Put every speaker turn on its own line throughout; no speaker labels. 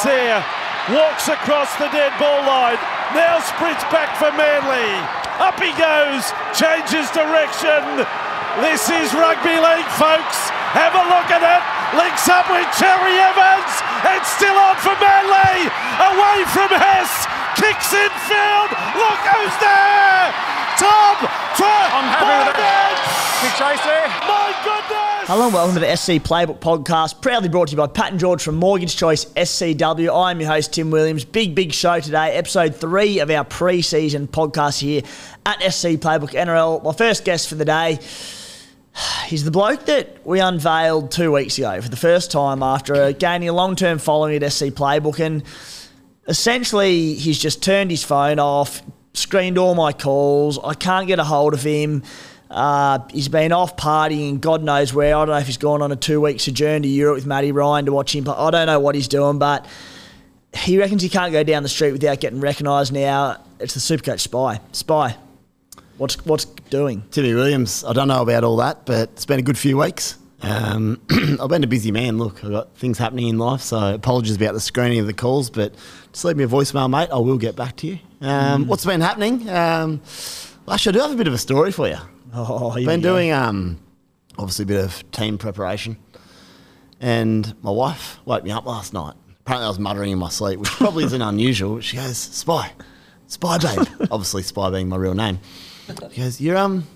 there, walks across the dead ball line, now sprints back for Manly. Up he goes, changes direction. This is rugby league, folks. Have a look at it. Links up with Cherry Evans. It's still on for Manly. Away from Hess. Kicks in field. Look who's there. Tom
I'm happy with that. Big chase there.
My goodness.
Hello and welcome to the SC Playbook Podcast, proudly brought to you by Pat and George from Mortgage Choice SCW. I'm your host, Tim Williams. Big, big show today, episode three of our pre season podcast here at SC Playbook NRL. My first guest for the day. He's the bloke that we unveiled two weeks ago for the first time after gaining a long term following at SC Playbook. And essentially, he's just turned his phone off, screened all my calls. I can't get a hold of him. Uh, he's been off partying, God knows where. I don't know if he's gone on a two week sojourn to Europe with Matty Ryan to watch him play. I don't know what he's doing, but he reckons he can't go down the street without getting recognised now. It's the Supercoach Spy. Spy, what's what's doing?
Timmy Williams, I don't know about all that, but it's been a good few weeks. Um, I've been a busy man. Look, I've got things happening in life, so apologies about the screening of the calls, but just leave me a voicemail, mate. I will get back to you. Um, What's been happening? Um, actually, I do have a bit of a story for you.
Oh,
been doing um, obviously a bit of team preparation, and my wife woke me up last night. Apparently, I was muttering in my sleep, which probably isn't unusual. She goes, "Spy, spy, babe." obviously, spy being my real name. She goes, "You're um,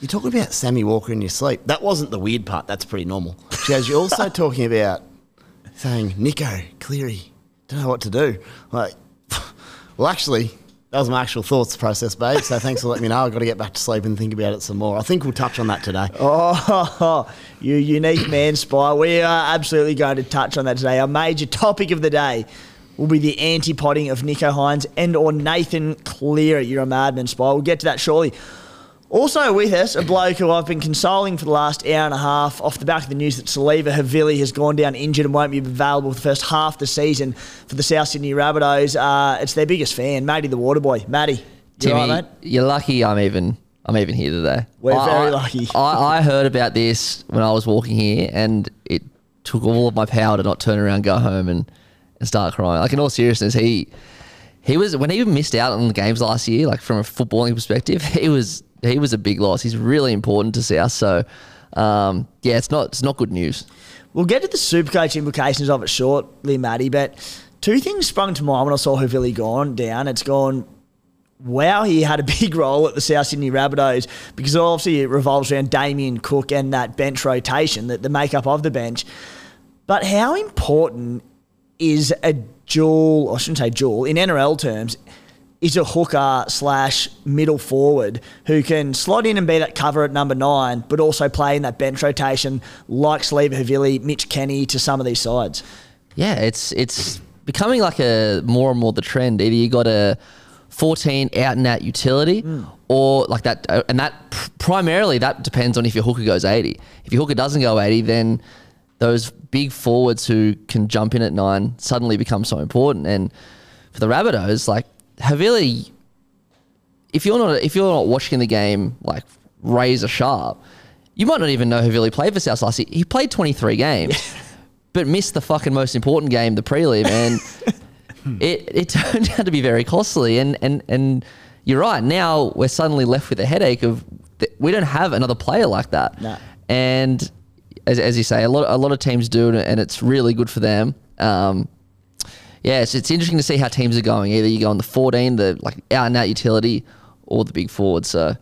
you're talking about Sammy Walker in your sleep. That wasn't the weird part. That's pretty normal." She goes, "You're also talking about saying Nico Cleary, don't know what to do." Like, well, actually. That was my actual thoughts process, babe. So thanks for letting me know. I've got to get back to sleep and think about it some more. I think we'll touch on that today.
Oh, you unique man, Spy. We are absolutely going to touch on that today. Our major topic of the day will be the anti-potting of Nicho Hynes and or Nathan Cleary. You're a madman, Spy. We'll get to that shortly. Also with us, a bloke who I've been consoling for the last hour and a half off the back of the news that Siliva Havili has gone down injured and won't be available for the first half the season for the South Sydney Rabbitohs. Uh, it's their biggest fan, Matty the Waterboy. Matty, you
Timmy,
all right, mate?
you're lucky I'm even I'm even here today.
We're
I-
very lucky.
I, I heard about this when I was walking here, and it took all of my power to not turn around, go home, and, and start crying. Like in all seriousness, he he was when he missed out on the games last year. Like from a footballing perspective, he was he was a big loss. He's really important to South. So um, yeah, it's not it's not good news.
We'll get to the Supercoach implications of it shortly, Matty, but two things sprung to mind when I saw Havili gone down. It's gone, wow, he had a big role at the South Sydney Rabbitohs because obviously it revolves around Damien Cook and that bench rotation, that the makeup of the bench. But how important is a dual, I shouldn't say dual, in NRL terms, is a hooker slash middle forward who can slot in and be that cover at number nine, but also play in that bench rotation like Siliva Havili, Mitch Kenny to some of these sides.
Yeah, it's it's becoming like a more and more the trend. Either you got a 14 out and out utility, or like that, uh, and that primarily that depends on if your hooker goes 80. If your hooker doesn't go 80, then those big forwards who can jump in at nine suddenly become so important. And for the Rabbitohs, like Havili, if you're not if you're not watching the game like razor sharp, you might not even know Havili played for South last year. He played 23 games but missed the fucking most important game, the prelim, and it it turned out to be very costly. And and and you're right. Now we're suddenly left with a headache of th- we don't have another player like that.
No.
And as, as you say, a lot a lot of teams do, and it's really good for them. Um, yeah, it's, it's interesting to see how teams are going. Either you go on the 14, the like out and out utility, or the big forward. So,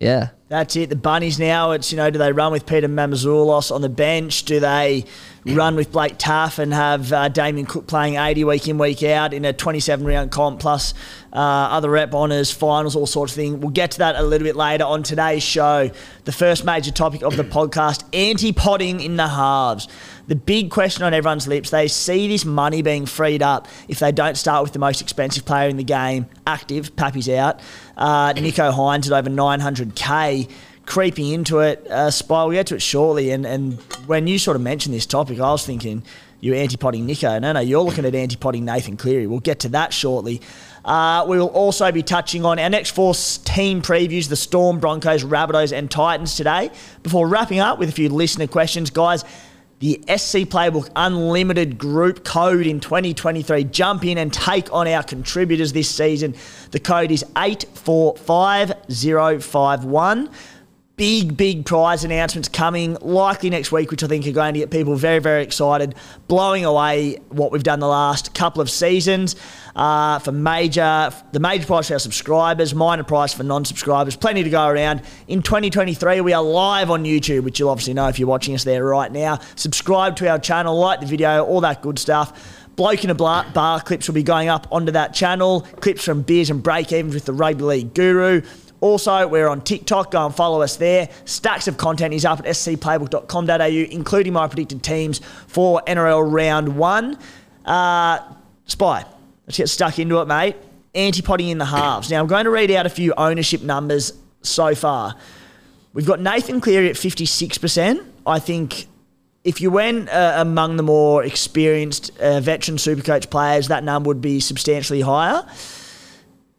yeah.
That's it. The bunnies now. It's you know, do they run with Peter Mamouzelos on the bench? Do they run with Blake Taaffe and have uh, Damien Cook playing 80 week in week out in a 27 round comp plus uh, other rep honours, finals, all sorts of things? We'll get to that a little bit later on today's show. The first major topic of the podcast: anti-potting in the halves. The big question on everyone's lips. They see this money being freed up if they don't start with the most expensive player in the game, active. Pappy's out. Uh, Nicho Hynes at over 900k creeping into it. Uh, Spy, we'll get to it shortly. And, and when you sort of mentioned this topic, I was thinking you're anti-potting Nico. No, no, you're looking at anti-potting Nathan Cleary. We'll get to that shortly. Uh, we will also be touching on our next four team previews, the Storm, Broncos, Rabbitohs and Titans today, before wrapping up with a few listener questions. Guys, the SC Playbook Unlimited group code in 2023. Jump in and take on our contributors this season. The code is 845051 big, big prize announcements coming likely next week, which I think are going to get people very, very excited, blowing away what we've done the last couple of seasons. Uh, for major, the major prize for our subscribers, minor prize for non-subscribers, plenty to go around. In 2023, we are live on YouTube, which you'll obviously know if you're watching us there right now. Subscribe to our channel, like the video, all that good stuff. Bloke in a bar, bar clips will be going up onto that channel. Clips from beers and break evens with the rugby league guru. Also, we're on TikTok. Go and follow us there. Stacks of content is up at scplaybook.com.au, including my predicted teams for NRL round one. Uh, Spy, let's get stuck into it, mate. Antipoding in the halves. Now, I'm going to read out a few ownership numbers so far. We've got Nathan Cleary at 56%. I think if you went uh, among the more experienced uh, veteran supercoach players, that number would be substantially higher.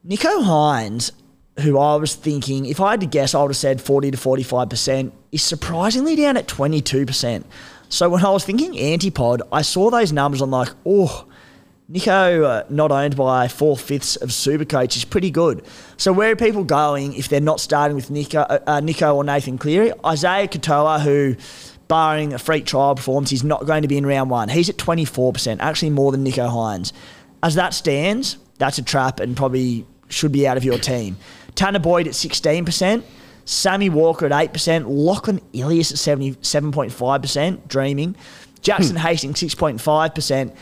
Nicho Hynes who I was thinking, if I had to guess, I would have said 40 to 45%, is surprisingly down at 22%. So when I was thinking antipod, I saw those numbers. I'm like, oh, Nicho, uh, not owned by four fifths of Supercoach, is pretty good. So where are people going if they're not starting with Nicho, uh, uh Nicho or Nathan Cleary? Isaiya Katoa, who, barring a freak trial performance, he's not going to be in round one. He's at 24%, actually more than Nicho Hynes. As that stands, that's a trap and probably should be out of your team. Tanah Boyd at 16%. Sammy Walker at 8%. Lachlan Ilias at 77.5%. Dreaming. Jackson hmm. Hastings 6.5%.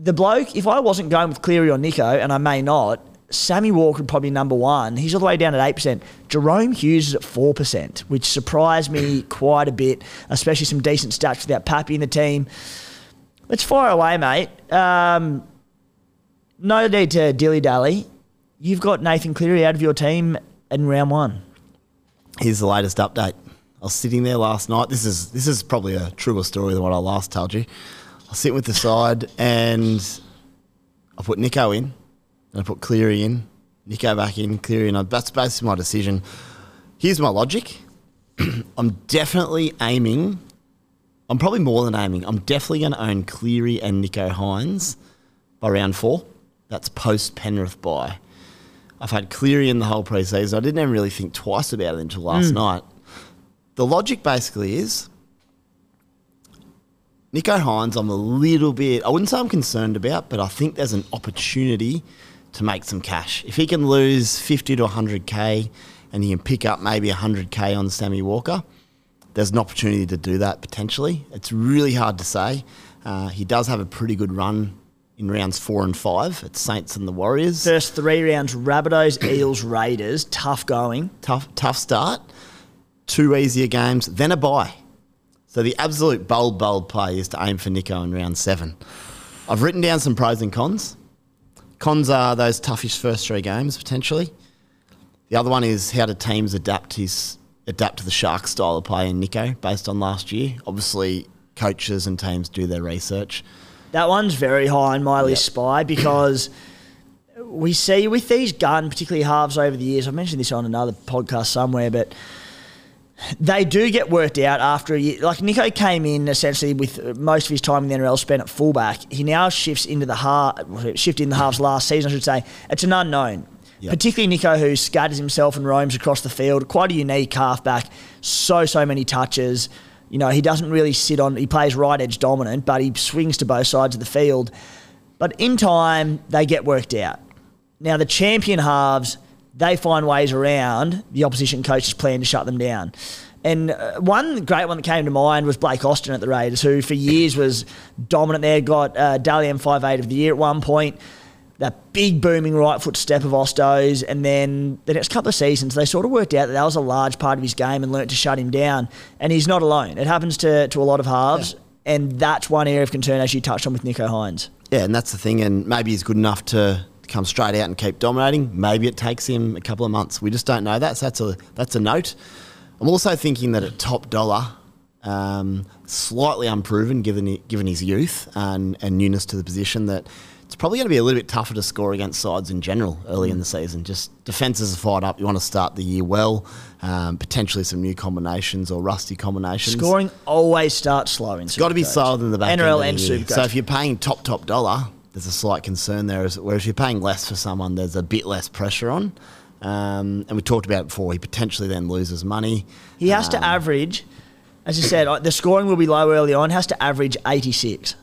The bloke, if I wasn't going with Cleary or Nico, and I may not, Sammy Walker would probably number one. He's all the way down at 8%. Jahrome Hughes is at 4%, which surprised me quite a bit, especially some decent stats without Pappy in the team. Let's fire away, mate. Um, no need to dilly dally you've got Nathan Cleary out of your team in round one.
Here's the latest update. I was sitting there last night. This is this is probably a truer story than what I last told you. I sit with the side and I put Nicho in, and I put Cleary in, Nicho back in, Cleary in. That's basically my decision. Here's my logic. I'm definitely aiming. I'm probably more than aiming. I'm definitely going to own Cleary and Nicho Hynes by round four. That's post Penrith bye. I've had Cleary in the whole preseason. I didn't even really think twice about it until last mm. night. The logic basically is Nicho Hynes, I'm a little bit, I wouldn't say I'm concerned about, but I think there's an opportunity to make some cash. If he can lose 50 to 100k and he can pick up maybe 100k on Sammy Walker, there's an opportunity to do that potentially. It's really hard to say. Uh, he does have a pretty good run in rounds four and five. It's Saints and the Warriors.
First three rounds: Rabbitohs, Eels, Raiders. Tough going.
Tough, tough start. Two easier games, then a bye. So the absolute bold, bold play is to aim for Nico in round seven. I've written down some pros and cons. Cons are those toughish first three games potentially. The other one is how do teams adapt his adapt to the shark style of play in Nico based on last year. Obviously, coaches and teams do their research.
That one's very high on my list, yep. Spy, because we see with these gun, particularly halves over the years, I've mentioned this on another podcast somewhere, but they do get worked out after a year. Like Nicho came in essentially with most of his time in the NRL spent at fullback. He now shifts into the half, shifted in the halves last season, I should say. It's an unknown. Yep. Particularly Nicho, who scatters himself and roams across the field. Quite a unique halfback. So, so many touches. You know, he doesn't really sit on, he plays right edge dominant, but he swings to both sides of the field. But in time, they get worked out. Now, the champion halves, they find ways around the opposition coach's plan to shut them down. And uh, one great one that came to mind was Blake Austin at the Raiders, who for years was dominant there, got uh, Dally M58 of the year at one point that big booming right foot step of Osto's, and then the next couple of seasons they sort of worked out that that was a large part of his game and learnt to shut him down. And he's not alone. It happens to, to a lot of halves, yeah. and that's one area of concern as you touched on with Nicho Hynes.
Yeah, and that's the thing. And maybe he's good enough to come straight out and keep dominating. Maybe it takes him a couple of months. We just don't know that. So that's a that's a note. I'm also thinking that at top dollar, Um, slightly unproven given given his youth and, and newness to the position that it's probably going to be a little bit tougher to score against sides in general early in the season. Just defences are fired up. You want to start the year well, um, potentially some new combinations or rusty combinations.
Scoring always starts slow in
It's got to be slower than the back
NRL
end
and
the. So if you're paying top top dollar, there's a slight concern there. Whereas if you're paying less for someone, there's a bit less pressure on. Um, and we talked about it before. He potentially then loses money.
he has to
Um,
average, as you said, the scoring will be low early on. Has to average 86.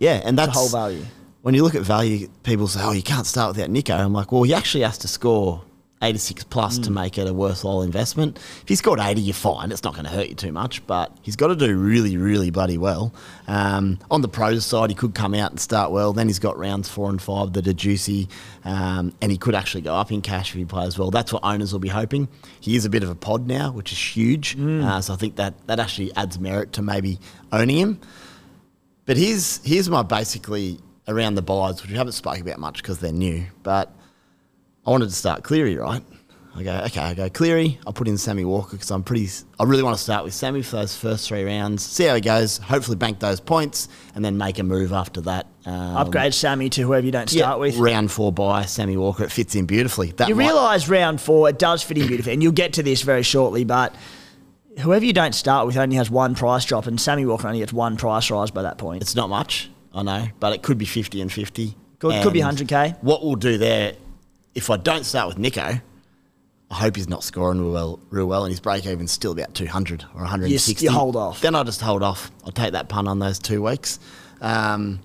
Yeah, and that's
whole value.
When you look at value, people say, "Oh, you can't start without Nico." I'm like, "Well, he actually has to score 86 plus to make it a worthwhile investment. If he scored 80, you're fine. It's not going to hurt you too much, but he's got to do really, really bloody well. Um, on the pros side, he could come out and start well. Then he's got rounds four and five that are juicy, um, and he could actually go up in cash if he plays well. That's what owners will be hoping. He is a bit of a pod now, which is huge. Uh, so I think that that actually adds merit to maybe owning him. But here's here's my basically around the buys, which we haven't spoken about much because they're new. But I wanted to start Cleary, right? I go, okay, I go Cleary. I'll put in Sammy Walker because I'm pretty. I really want to start with Sammy for those first three rounds. See how he goes. Hopefully, bank those points and then make a move after that. Um,
Upgrade Sammy to whoever you don't
yeah,
start with.
round four by Sammy Walker. It fits in beautifully. That
You
might-
realise round four, it does fit in beautifully, and you'll get to this very shortly, but whoever you don't start with only has one price drop, and Sammy Walker only gets one price rise by that point.
It's not much, I know, but it could be 50 and 50.
Could- could be 100K.
What we'll do there, if I don't start with Nico, I hope he's not scoring real well, real well and his break even's still about 200 or 160.
you hold off.
Then I'll just hold off. I'll take that pun on those two weeks. Um,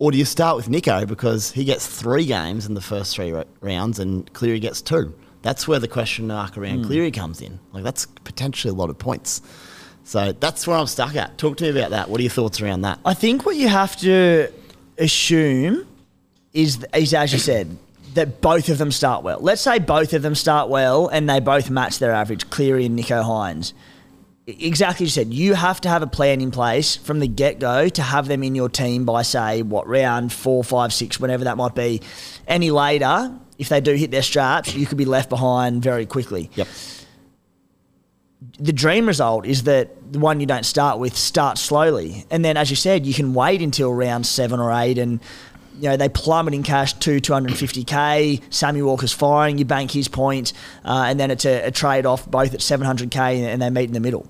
or do you start with Nico because he gets three games in the first three rounds and Cleary gets two? That's where the question mark around Cleary comes in. Like that's potentially a lot of points. So that's where I'm stuck at. Talk to me about that. What are your thoughts around that?
I think what you have to assume is, is as you said, that both of them start well. Let's say both of them start well and they both match their average, Cleary and Nicho Hynes. Exactly as you said, you have to have a plan in place from the get go to have them in your team by, say, what, round four, five, six, whenever that might be. Any later, if they do hit their straps, you could be left behind very quickly
Yep.
The dream result is that the one you don't start with starts slowly, and then, as you said, you can wait until round seven or eight, and you know they plummet in cash to 250k. Sammy Walker's firing, you bank his point, uh, and then it's a, a trade off both at 700k, and they meet in the middle.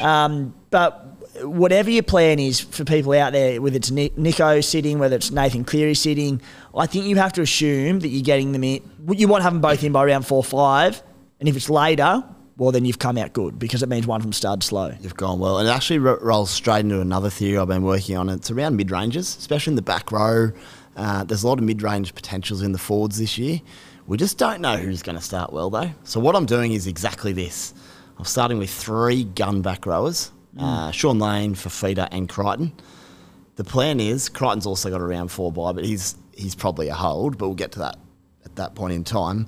Um, but whatever your plan is for people out there, whether it's Nico sitting, whether it's Nathan Cleary sitting, I think you have to assume that you're getting them in. You want to have them both in by round four, or five, and if it's later, well, then you've come out good because it means one from stud slow.
You've gone well. And it actually ro- rolls straight into another theory I've been working on. It's around mid ranges, especially in the back row. Uh, there's a lot of mid range potentials in the forwards this year. We just don't know who's going to start well, though. So, what I'm doing is exactly this I'm starting with three gun back rowers uh, Shaun Lane, Fifita, and Crichton. The plan is Crichton's also got a round four bye, but he's, he's probably a hold, but we'll get to that at that point in time.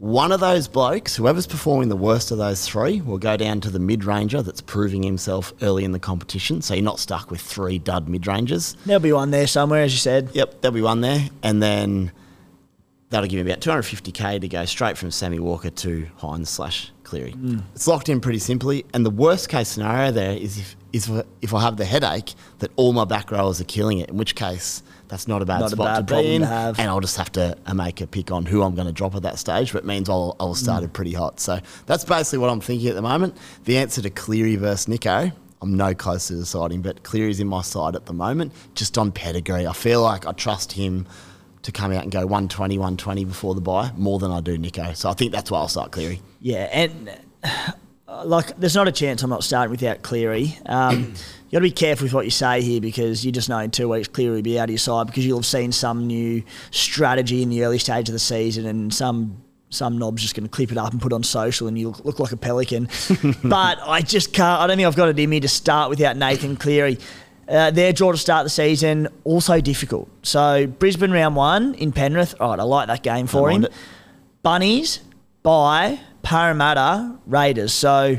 One of those blokes, whoever's performing the worst of those three, will go down to the mid ranger that's proving himself early in the competition. So you're not stuck with three dud mid rangers.
There'll be one there somewhere, as you said.
Yep, there'll be one there. And then that'll give me about 250k to go straight from Sammy Walker to Hines slash Cleary. Hmm. It's locked in pretty simply. And the worst case scenario there is if, is if I have the headache that all my back rowers are killing it, in which case that's not a bad
Not a
spot
bad
to be in.
have.
And I'll just have to uh, make a pick on who I'm going to drop at that stage, but it means I'll, I'll start it pretty hot. So that's basically what I'm thinking at the moment. The answer to Cleary versus Nico, I'm no closer to deciding, but Cleary's in my side at the moment, just on pedigree. I feel like I trust him to come out and go 120, 120 before the buy more than I do Nico. So I think that's why I'll start Cleary.
Yeah, and like, there's not a chance I'm not starting without Cleary. Um, you got to be careful with what you say here because you just know in two weeks Cleary will be out of your side because you'll have seen some new strategy in the early stage of the season and some some knob's just going to clip it up and put on social and you look, look like a pelican. but I just can't. I don't think I've got it in me to start without Nathan Cleary. Uh, their draw to start the season also difficult. So Brisbane round one in Penrith. All right, I like that game for him.
it.
Bunnies by Parramatta Raiders. So,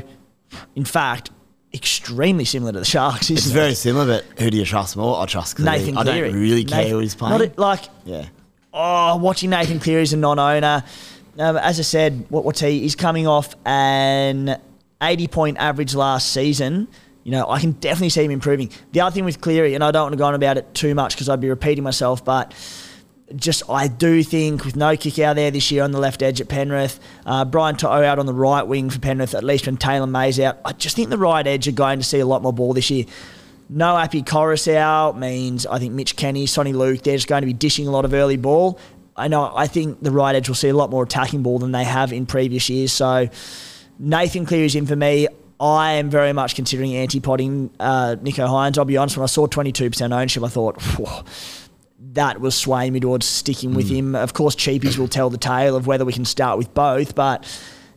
in fact, extremely similar to the Sharks. Isn't
It's
it?
very similar, but who do you trust more? I trust Cleary.
Nathan
I don't really care
Nathan-
who he's playing.
Not like,
yeah.
oh, watching Nathan Cleary as a non-owner. Um, as I said, what what's he? He's coming off an 80 point average last season. You know, I can definitely see him improving. The other thing with Cleary, and I don't want to go on about it too much because I'd be repeating myself, but just I do think with no Kikau there this year on the left edge at Penrith, uh, Brian To'o out on the right wing for Penrith, at least when Taylor May's out, I just think the right edge are going to see a lot more ball this year. No Api Koroisau out means I think Mitch Kenny, Soni Luke, they're just going to be dishing a lot of early ball. I know I think the right edge will see a lot more attacking ball than they have in previous years. So Nathan Cleary's in for me. I am very much considering anti-potting uh, Nicho Hynes. I'll be honest, when I saw 22% ownership, I thought, "Whoa, that was swaying me towards sticking with him. Of course, cheapies will tell the tale of whether we can start with both, but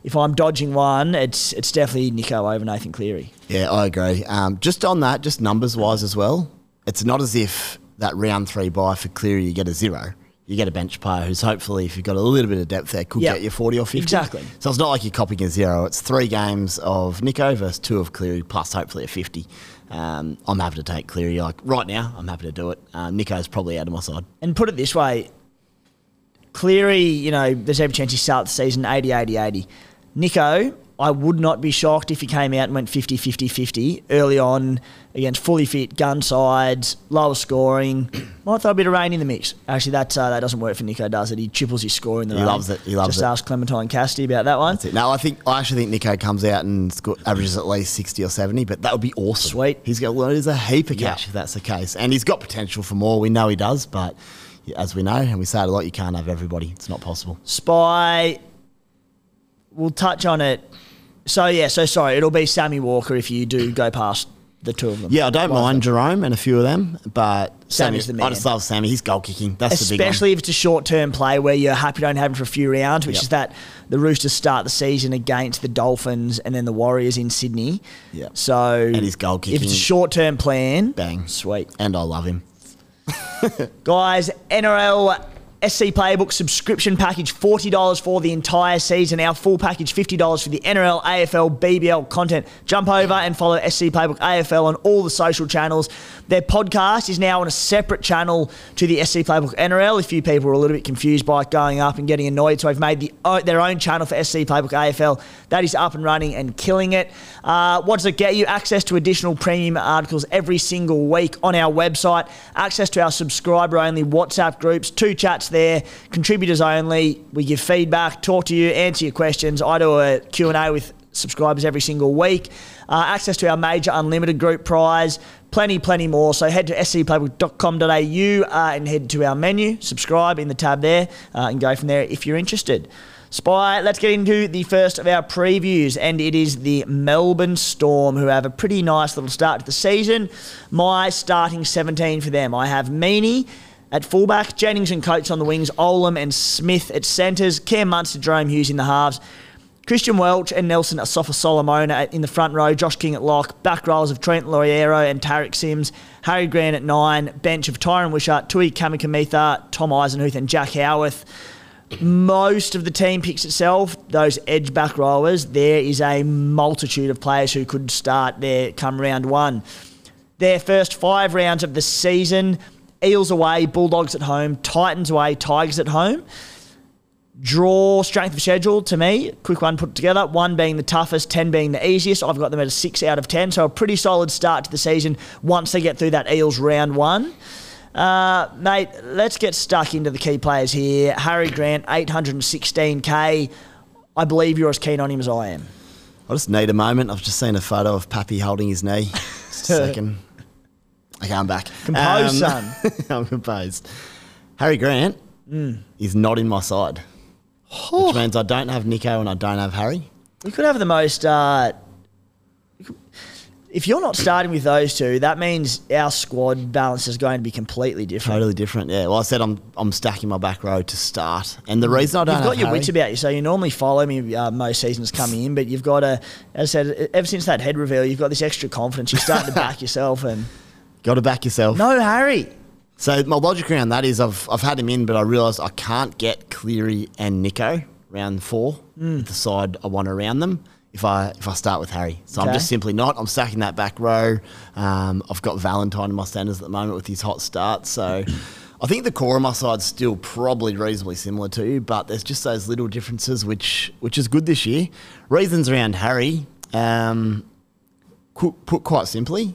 if I'm dodging one, it's it's definitely Nico over Nathan Cleary.
Yeah, I agree. Um, just on that, just numbers wise as well, it's not as if that round three buy for Cleary you get a zero. You get a bench player who's hopefully, if you've got a little bit of depth there, could
Yeah.
get you 40 or 50.
Exactly.
So it's not like you're copying a zero. It's three games of Nico versus two of Cleary, plus hopefully a 50. Um, I'm happy to take Cleary. Like right now, I'm happy to do it. Um, Nico's probably out of my side.
And put it this way, Cleary, you know, there's every chance he starts the season 80, 80, 80. Nico, I would not be shocked if he came out and went 50, 50, 50 early on against fully fit gun sides, lower scoring. Might throw a bit of rain in the mix. Actually, that uh, that doesn't work for Nico, does it? He triples his score in the
He
rain.
loves it. He loves
Just
it.
Just ask Clementine Cassidy about that one.
That's it. No, I think I actually think Nico comes out and sco- averages at least 60 or 70, but that would be awesome.
Sweet.
He's got well, there's a heap of
Yeah.
cash if that's the case. And he's got potential for more. We know he does, but as we know, and we say it a lot, you can't have everybody. It's not possible.
Spy, we'll touch on it. So, yeah, so sorry, it'll be Sammy Walker if you do go past the two of them.
Yeah, I don't
Like
mind Jahrome and a few of them, but
Sammy's
Sammy,
the
I just love Sammy. He's goal kicking. That's the big one.
especially if it's a short term play where you're happy to only have him for a few rounds, which
Yep.
is that the Roosters start the season against the Dolphins and then the Warriors in Sydney.
Yeah.
So
And his goal kicking.
If it's a short term plan,
Bang.
sweet.
And I love him.
Guys, NRL SC Playbook subscription package $40 for the entire season. Our full package $50 for the NRL, AFL, BBL content. Jump over and follow SC Playbook AFL on all the social channels. Their podcast is now on a separate channel to the SC Playbook NRL. A few people were a little bit confused by it going up and getting annoyed, so they've made the, their own channel for SC Playbook AFL. That is up and running and killing it. Uh, what does it get you? Access to additional premium articles every single week on our website, access to our subscriber only WhatsApp groups, two chats there, contributors only. We give feedback, talk to you, answer your questions. I do a Q&A with subscribers every single week. Uh, access to our major unlimited group prize, plenty, plenty more. So head to scplaybook.com.au uh, and head to our menu, subscribe in the tab there, uh, and go from there if you're interested. Spy, let's get into the first of our previews, and it is the Melbourne Storm, who have a pretty nice little start to the season. My starting 17 for them I have Meaney at fullback, Jennings and Coates on the wings, Olam and Smith at centres, Cam Munster, Jahrome Hughes in the halves. Christian Welch and Nelson Asofa-Solomona in the front row, Josh King at lock, back rows of Trent Loiero and Tariq Sims, Harry Grant at nine, bench of Tyron Wishart, Tui Kamikamica, Tom Eisenhuth and Jack Howarth. Most of the team picks itself, those edge back rowers, there is a multitude of players who could start there come round one. Their first five rounds of the season, Eels away, Bulldogs at home, Titans away, Tigers at home draw strength of schedule to me. Quick one put together. One being the toughest, 10 being the easiest. I've got them at a 6 out of 10. So a pretty solid start to the season once they get through that Eels round one. Uh, mate, let's get stuck into the key players here. Harry Grant, 816k. I believe you're as keen on him as I am.
I just need a moment. I've just seen a photo of Pappy holding his knee. Just a second. Okay, I'm back.
Composed, son.
I'm composed. Harry Grant
Mm.
is not in my side, which means I don't have Nico and I don't have Harry.
You could have the most. Uh, if you're not starting with those two, that means our squad balance is going to be completely different.
Totally different. Yeah. Well, I said I'm I'm stacking my back row to start, and the reason I don't have
You've got your
Harry,
wits about you, so you normally follow me uh, most seasons coming in, but you've got a, as I said, ever since that head reveal, you've got this extra confidence. You're starting to back yourself, and
got to back yourself.
no, Harry,
So my logic around that is I've I've had him in, but I realised I can't get Cleary and Nico round four with the side I want around them if I if I start with Harry. So I'm just simply not. I'm stacking that back row. Um, I've got Valentine in my standards at the moment with his hot start. So I think the core of my side's still probably reasonably similar to you, but there's just those little differences which which is good this year. Reasons around Harry. Um, put quite simply,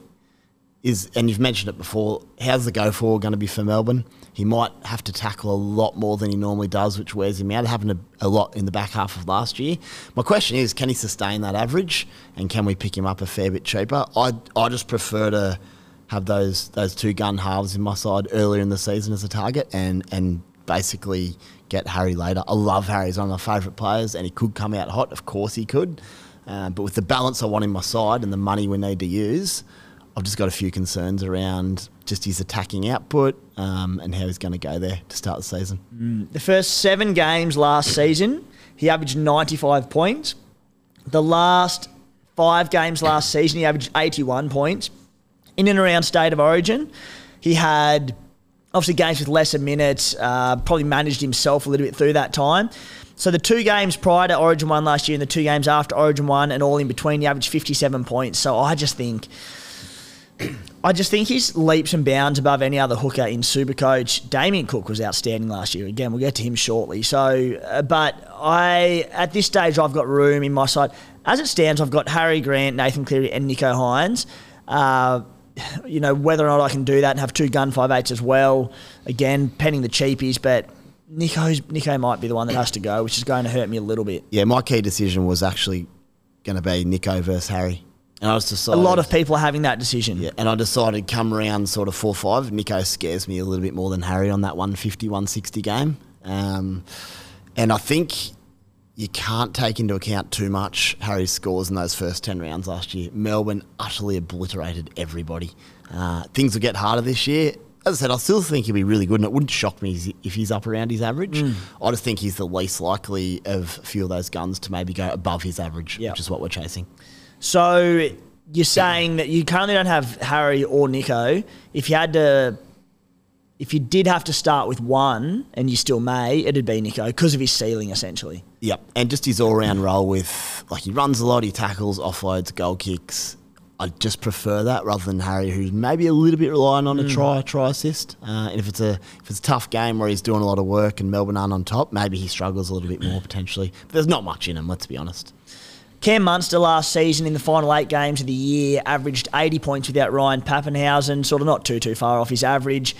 is and you've mentioned it before. How's the go forward going to be for Melbourne? He might have to tackle a lot more than he normally does, which wears him out. It happened a, a lot in the back half of last year. My question is, can he sustain that average, and can we pick him up a fair bit cheaper? I I just prefer to have those those two gun halves in my side earlier in the season as a target, and and basically get Harry later. I love Harry; he's one of my favourite players, and he could come out hot. Of course, he could. Uh, but with the balance I want in my side and the money we need to use, I've just got a few concerns around just his attacking output um, and how he's going to go there to start the season.
The first seven games last season, he averaged 95 points. The last five games last season, he averaged 81 points. In and around State of Origin, he had obviously games with lesser minutes, uh, probably managed himself a little bit through that time. So the two games prior to Origin 1 last year and the two games after Origin 1 and all in between, he averaged 57 points. So I just think I just think he's leaps and bounds above any other hooker in Supercoach. Damien Cook was outstanding last year. Again, we'll get to him shortly. So, uh, but I at this stage I've got room in my side. As it stands, I've got Harry Grant, Nathan Cleary, and Nicho Hynes. Uh, you know whether or not I can do that and have two gun five eights as well. Again, penning the cheapies, but Nico's Nico might be the one that has to go, which is going to hurt me a little bit.
Yeah, my key decision was actually going to be Nico versus Harry. And I was
A lot of people are having that decision.
Yeah, and I decided come around sort of 4 5. Nico scares me a little bit more than Harry on that 150, 160 game. Um, and I think you can't take into account too much Harry's scores in those first 10 rounds last year. Melbourne utterly obliterated everybody. Uh, things will get harder this year. As I said, I still think he'll be really good, and it wouldn't shock me if he's up around his average. I just think he's the least likely of a few of those guns to maybe go above his average,
Yeah.
which is what we're chasing.
So you're saying that you currently don't have Harry or Nico. If you had to, if you did have to start with one, and you still may, it'd be Nico because of his ceiling, essentially.
Yep, and just his all-round role with like he runs a lot, he tackles, offloads, goal kicks. I just prefer that rather than Harry, who's maybe a little bit reliant on a try, try assist. Uh, and if it's a if it's a tough game where he's doing a lot of work and Melbourne aren't on top, maybe he struggles a little bit more potentially. But there's not much in him, let's be honest.
Cam Munster last season in the final eight games of the year averaged 80 points without Ryan Papenhuyzen, sort of not too too far off his average.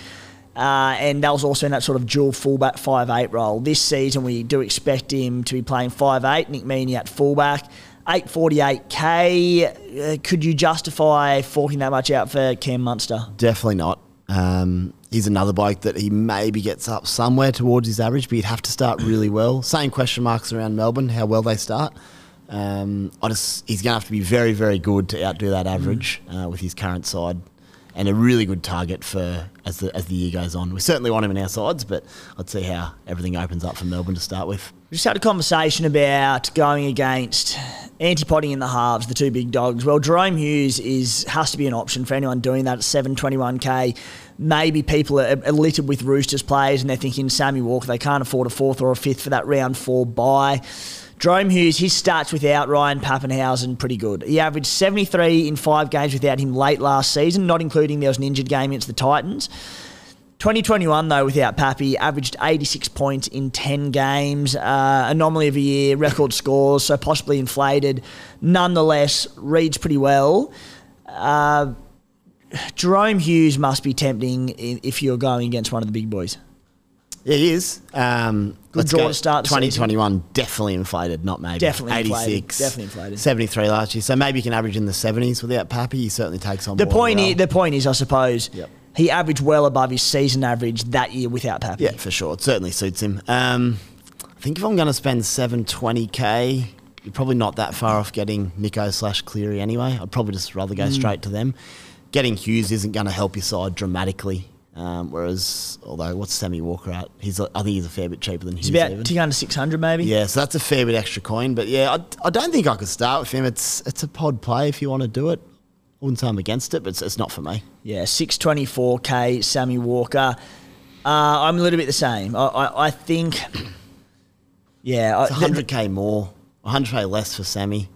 Uh, and that was also in that sort of dual fullback 5'8 role. This season, we do expect him to be playing 5'8, Nick Meaney at fullback. 848k. Uh, could you justify forking that much out for Cam Munster?
Definitely not. Um, he's another bloke that he maybe gets up somewhere towards his average, but he'd have to start really well. Same question marks around Melbourne, how well they start. Um, I just he's going to have to be very, very good to outdo that average uh, with his current side, and a really good target for as the as the year goes on. We certainly want him in our sides, but let's see how everything opens up for Melbourne to start with.
We just had a conversation about going against anti-potting in the halves, the two big dogs. Well, Jahrome Hughes is has to be an option for anyone doing that at 721k. Maybe people are, are littered with Roosters players and they're thinking Sammy Walker, they can't afford a fourth or a fifth for that round four bye. Jahrome Hughes, his stats without Ryan Papenhuyzen, pretty good. He averaged 73 in five games without him late last season, not including there was an injured game against the Titans. 2021, though, without Pappy, averaged 86 points in 10 games. Uh, anomaly of a year, record scores, so possibly inflated. Nonetheless, reads pretty well. Uh, Jahrome Hughes must be tempting if you're going against one of the big boys.
He is. Um,
Good
let's
draw
go.
to start
2021 definitely inflated, not maybe.
Definitely inflated,
86,
definitely inflated.
73 last year. So maybe you can average in the 70s without Pappy. He certainly takes on
The point,
well.
is, the point is, I suppose,
Yep.
he averaged well above his season average that year without Pappy.
Yeah, for sure. It certainly suits him. Um, I think if I'm going to spend 720k, you're probably not that far off getting Nico slash Cleary anyway. I'd probably just rather
Mm.
go straight to them. Getting Hughes isn't going to help your side dramatically. Um, whereas, although what's Sammy Walker at? He's I think he's a fair bit cheaper than Hughes.
He's about
even.
tick under 600 maybe.
Yeah, so that's a fair bit extra coin. But yeah, I, I don't think I could start with him. It's it's a pod play if you want to do it. I wouldn't say I'm against it, but it's, it's not for me.
Yeah, 624k, Sammy Walker. Uh, I'm a little bit the same. I, I, I think, yeah, I,
It's 100k more, 100k less for Sammy.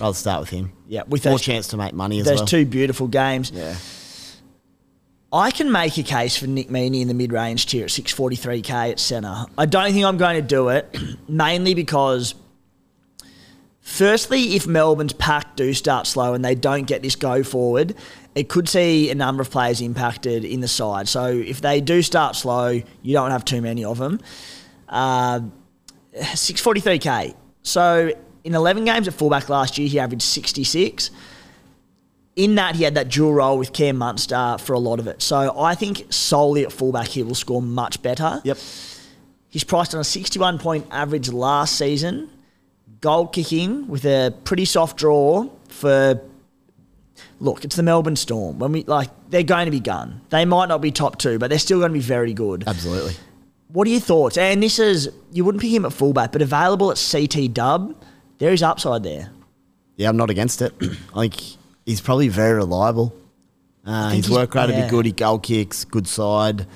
I'll start with him.
yeah, with
More
those,
chance to make money as
those
well.
two beautiful games.
Yeah.
I can make a case for Nick Meaney in the mid range tier at 643k at centre. I don't think I'm going to do it, mainly because Firstly, if Melbourne's pack do start slow and they don't get this go forward, it could see a number of players impacted in the side. So if they do start slow, you don't have too many of them. Uh, 643k. So in 11 games at fullback last year, he averaged 66. In that, he had that dual role with Cam Munster for a lot of it. So I think solely at fullback, he will score much better.
Yep.
He's priced on a 61 point average last season. Goal kicking with a pretty soft draw for. Look, it's the Melbourne Storm. When we like, they're going to be gun. They might not be top two, but they're still going to be very good.
Absolutely.
What are your thoughts? And this is you wouldn't pick him at fullback, but available at CT Dub. There is upside there.
Yeah, I'm not against it. I think he's probably very reliable. Uh, his work rate would
yeah.
be good. He goal kicks, good side.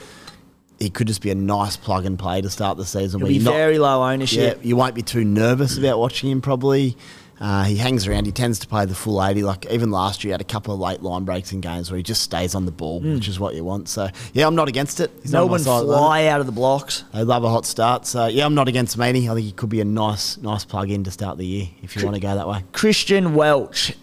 He could just be a nice plug and play to start the season.
He'll be
not-
very low ownership.
Yeah, you won't be too nervous about watching him. Probably, uh, he hangs around. He tends to play the full eighty. Like even last year, he had a couple of late line breaks in games where he just stays on the ball, which is what you want. So yeah, I'm not against it. He's
Melbourne
the
fly out of the blocks.
They love a hot start. So yeah, I'm not against Meaney. I think he could be a nice, nice plug in to start the year if you want to go that way.
Christian Welch,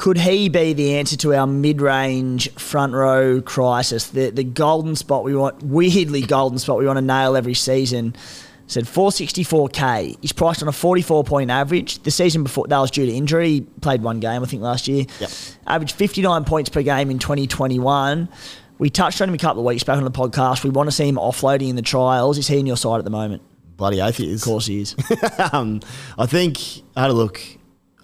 could he be the answer to our mid-range front row crisis? The the golden spot we want, weirdly golden spot we want to nail every season. Said 464k. He's priced on a 44 point average. The season before that was due to injury. He played one game, I think, last year.
Yep.
Averaged 59 points per game in 2021. We touched on him a couple of weeks back on the podcast. We want to see him offloading in the trials. Is he in your side at the moment?
Bloody oath he is.
Of course he is.
um, I think I had a look.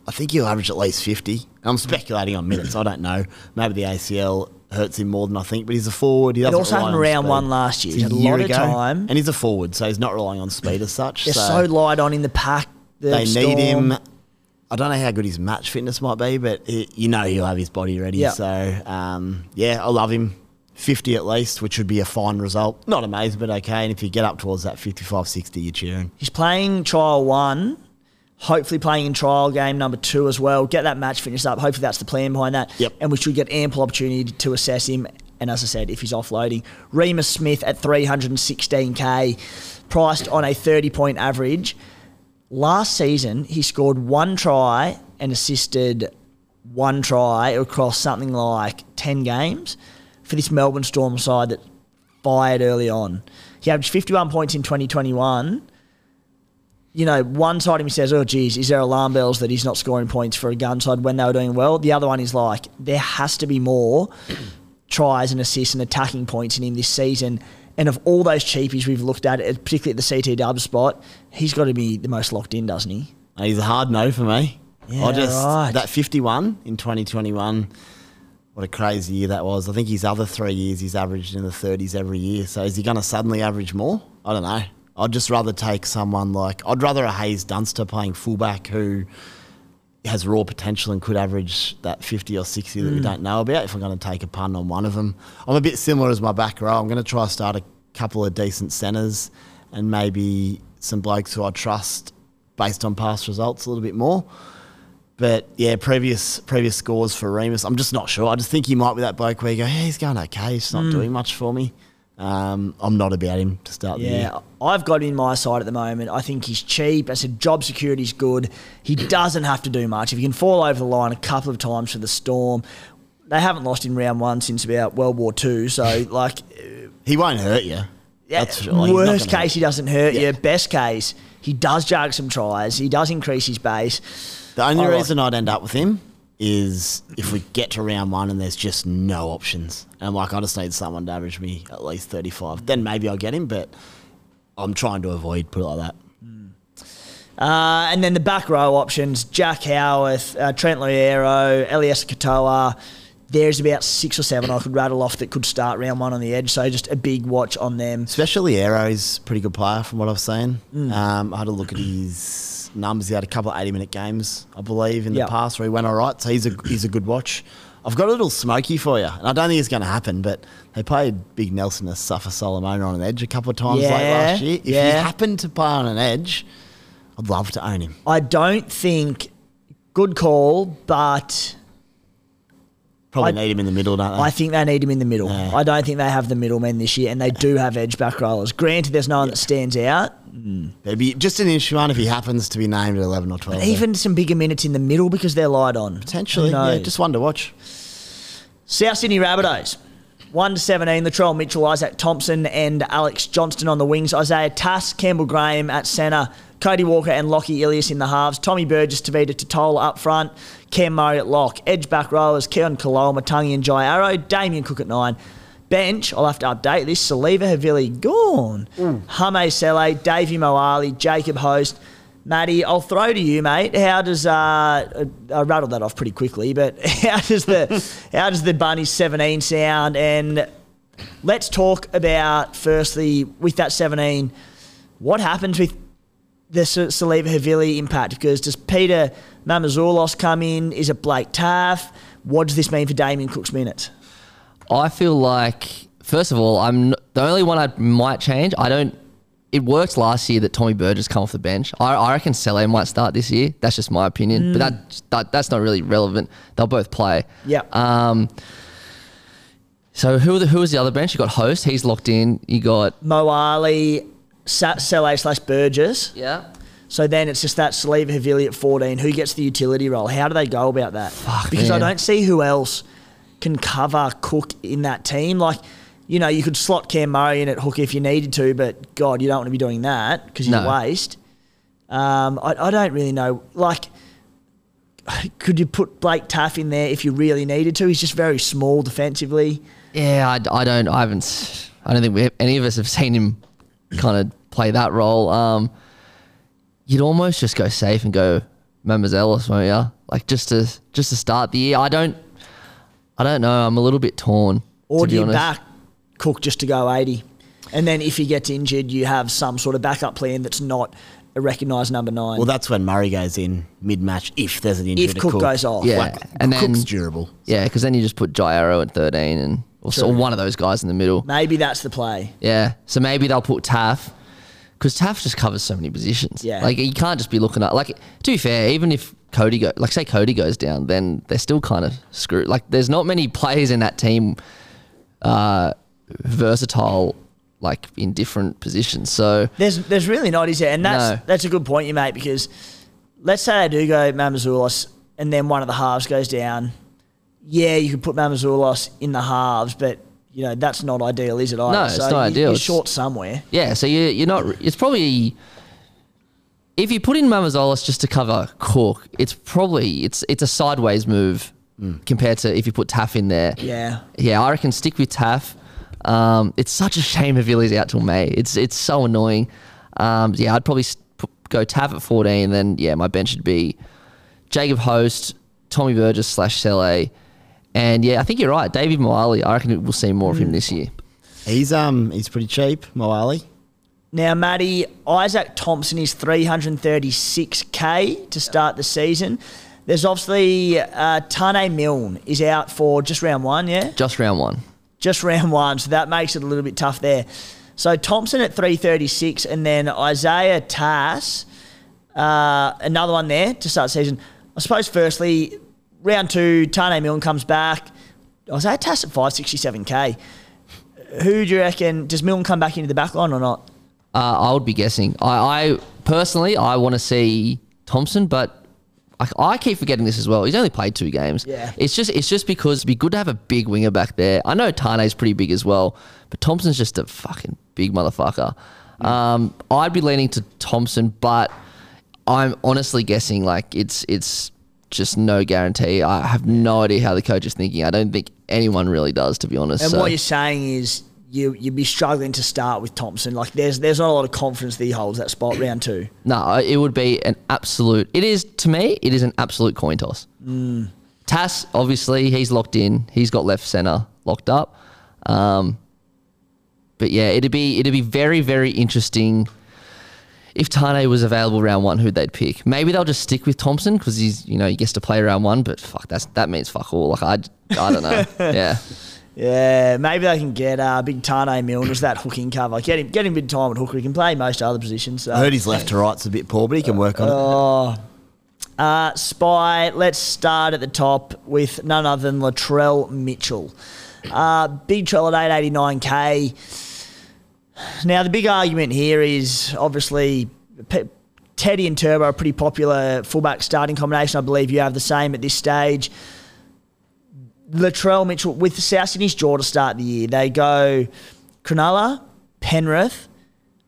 I think he'll average at least fifty. I'm speculating on minutes. I don't know. Maybe the ACL hurts him more than I think, but he's a forward. He doesn't
also happened
on
round
speed.
one last year. He's had a lot of time.
and he's a forward, so he's not relying on speed as such.
They're
so,
so light on in the pack. the
they
Storm.
need him. I don't know how good his match fitness might be, but he, you know he'll have his body ready.
Yeah.
So um, yeah, I love him. 50 at least, which would be a fine result. Not amazing, but okay. And if you get up towards that 55 60, you're cheering.
He's playing trial one, hopefully playing in trial game number two as well. Get that match finished up. Hopefully that's the plan behind that.
Yep.
And we should get ample opportunity to assess him. And as I said, if he's offloading, Reimis Smith at 316k, priced on a 30 point average. Last season, he scored one try and assisted one try across something like 10 games for this Melbourne Storm side that fired early on. He averaged 51 points in 2021 you know, one side of me says, oh, geez, is there alarm bells that he's not scoring points for a gun side when they were doing well? The other one is like, there has to be more tries and assists and attacking points in him this season. And of all those cheapies we've looked at, particularly at the CT dub spot, he's got to be the most locked in, doesn't he?
Uh, He's a hard no for me.
Yeah,
I just
right.
that 51 in 2021. What a crazy year that was. I think his other three years he's averaged in the 30s every year. So is he going to suddenly average more? I don't know. I'd just rather take someone like I'd rather a Hayes Dunster playing fullback who has raw potential and could average that 50 or 60 that we hmm. don't know about if I'm going to take a pun on one of them. I'm a bit similar as my back row. I'm going to try to start a couple of decent centres and maybe some blokes who I trust based on past results a little bit more. But yeah, previous previous scores for Reimis, I'm just not sure. I just think he might be that bloke where you go, yeah, he's going okay. He's not hmm. doing much for me. Um, I'm not about him to start the
Yeah,
year.
I've got him in my side at the moment. I think he's cheap. I said job security's good. He doesn't have to do much. If he can fall over the line a couple of times for the Storm, they haven't lost in round one since about World War Two. So, like,
He won't hurt you.
Yeah,
That's. Like,
worst case, he doesn't hurt
Yeah.
you. Best case, he does jug some tries. He does increase his base.
The only
I like-
reason I'd end up with him is if we get to round one and there's just no options. And I'm like, I just need someone to average me at least 35. Then maybe I'll get him, but I'm trying to avoid, put it like that.
Uh, and then the back row options: Jack Howarth, uh, Trent Loiero, Eliesa Katoa. There's about six or seven I could rattle off that could start round one on the edge. So just a big watch on them.
Especially Aero is a pretty good player from what I've seen.
Mm.
Um, I had a look at his numbers. He had a couple of 80 minute games, I believe, in
Yep.
the past where he went all right. So he's a, he's a good watch. I've got a little smoky for you, and I don't think it's going to happen, but they played Big Nelson Asofa-Solomona on an edge a couple of times late last year. If
yeah.
he happened to play on an edge, I'd love to own him.
I don't think good call, but
Probably
I-
need him in the middle, don't they?
I think they need him in the middle.
Yeah.
I don't think they have the middlemen this year, and they do have edge back rollers. Granted, there's no one that stands out. Hmm.
It'd be just an issue one if he happens to be named at 11 or 12.
But even some bigger minutes in the middle because they're light on.
Potentially, yeah, just one to watch.
South Sydney Rabbitohs. 1 to 17, Latrell Mitchell, Izaac Thompson, and Alex Johnston on the wings. Isaiah Tass, Campbell Graham at centre, Cody Walker and Lockie Ilias in the halves. Tommy Burgess, Tevita Tatola up front, Cam Murray at lock. Edge back rowers, Keaon Kaloa, Matangi and Jai Arrow, Damien Cook at nine. Bench, I'll have to update this. Siliva Havili gone. Hame Sele, Davvy Moale, Jacob Host. Matty, I'll throw to you, mate. How does uh, I rattled that off pretty quickly, but how does the how does the Bunny 17 sound? And let's talk about firstly with that 17, what happens with the Siliva Havili impact? Because does Peter Mamouzelos come in? Is it Blake Taaffe? What does this mean for Damien Cook's minutes?
I feel like first of all, I'm the only one I might change. I don't. It worked last year that Tommy Burgess come off the bench. I, I reckon Sele might start this year. That's just my opinion, but that, that that's not really relevant. They'll both play.
Yeah.
Um. So who are the, who was the other bench? You got Host. He's locked in. You got
Moale, Sa- Sele slash Burgess.
yeah.
So then it's just that Siliva Havili at 14. Who gets the utility role? How do they go about that? because I don't see who else can cover Cook in that team. Like, you know, you could slot Cam Murray in at hook if you needed to, but God, you don't want to be doing that because you
No.
waste. Um, I, I don't really know. Like, could you put Blake Taaffe in there if you really needed to? He's just very small defensively.
Yeah, I, I don't. I haven't. I don't think we have, any of us have seen him kind of play that role. Um, you'd almost just go safe and go Mamouzelos, won't you? Like just to just to start the year. I don't. I don't know. I'm a little bit torn.
Or
to
do
be
you
honest.
back Cook just to go 80? And then if he gets injured, you have some sort of backup plan that's not a recognised number nine.
Well, that's when Murray goes in mid match if there's an injury
if
to
Cook,
Cook.
goes off.
Yeah,
Like,
and then
Cook's durable.
yeah, because then you just put Jai Arrow at 13 and or so
True.
one of those guys in the middle.
Maybe that's the play.
Yeah. So maybe they'll put Taaffe because Taaffe just covers so many positions.
Yeah.
Like you can't just be looking at like to be fair, even if Cody go like say Cody goes down, then they're still kind of screwed. Like there's not many players in that team uh versatile like in different positions. So
There's there's really not, is there? And that's
No.
that's a good point you make because let's say they do go Mamouzelos and then one of the halves goes down. Yeah, you could put Mamouzelos in the halves, but you know that's not ideal, is it? Either?
No, it's
so
not
you-
ideal.
You're short somewhere.
yeah, so you you're not it's probably if you put in Mamouzelos just to cover Cook, it's probably it's it's a sideways move compared to if you put Taaffe in there.
Yeah.
Yeah, I reckon stick with Taaffe. Um, it's such a shame Havili's out till May. It's it's so annoying. Um, yeah, I'd probably s- p- go Taaffe at 14. Then, yeah, my bench would be Jacob Host, Tommy Burgess slash Sele. And, yeah, I think you're right. David Moale, I reckon we'll see more of him this year.
He's um he's pretty cheap, Moale.
Now, Matty, Izaac Thompson is 336k to start the season. There's obviously uh, Taane Milne is out for just round one, yeah?
Just round one.
Just round one, so that makes it a little bit tough there. So Thompson at 336, and then Isaiah Tass, uh, another one there to start the season. I suppose, firstly, round two, Taane Milne comes back. Isaiah Tass at 567k. Who do you reckon? Does Milne come back into the back line or not?
Uh, I would be guessing. I, I personally, I want to see Thompson, but I, I keep forgetting this as well. He's only played two games.
Yeah.
It's just, it's just because it'd be good to have a big winger back there. I know Taane's pretty big as well, but Thompson's just a fucking big motherfucker. Um, I'd be leaning to Thompson, but I'm honestly guessing like it's, it's just no guarantee. I have no idea how the coach is thinking. I don't think anyone really does, to be honest.
And
So-
what you're saying is you you'd be struggling to start with Thompson. Like there's there's not a lot of confidence that he holds that spot round two.
No, it would be an absolute. It is to me. It is an absolute coin toss. Tass, obviously, he's locked in. He's got left center locked up. Um, but yeah, it'd be it'd be very very interesting if Taane was available round one. Who they'd pick? Maybe they'll just stick with Thompson because he's you know he gets to play round one. But fuck, that's that means fuck all. Like I I don't know. yeah.
Yeah, maybe they can get uh, big Taane Milne as that hooking cover. Get him get him big time at hooker. He can play most other positions. So.
I heard his left to right's a bit poor, but he can work on it.
Oh, Uh, Spy, let's start at the top with none other than Latrell Mitchell. Uh, big Trell at 889k. Now, the big argument here is obviously Pe- Teddy and Turbo are a pretty popular fullback starting combination. I believe you have the same at this stage. Latrell Mitchell, with South Sydney's draw to start the year, they go Cronulla, Penrith,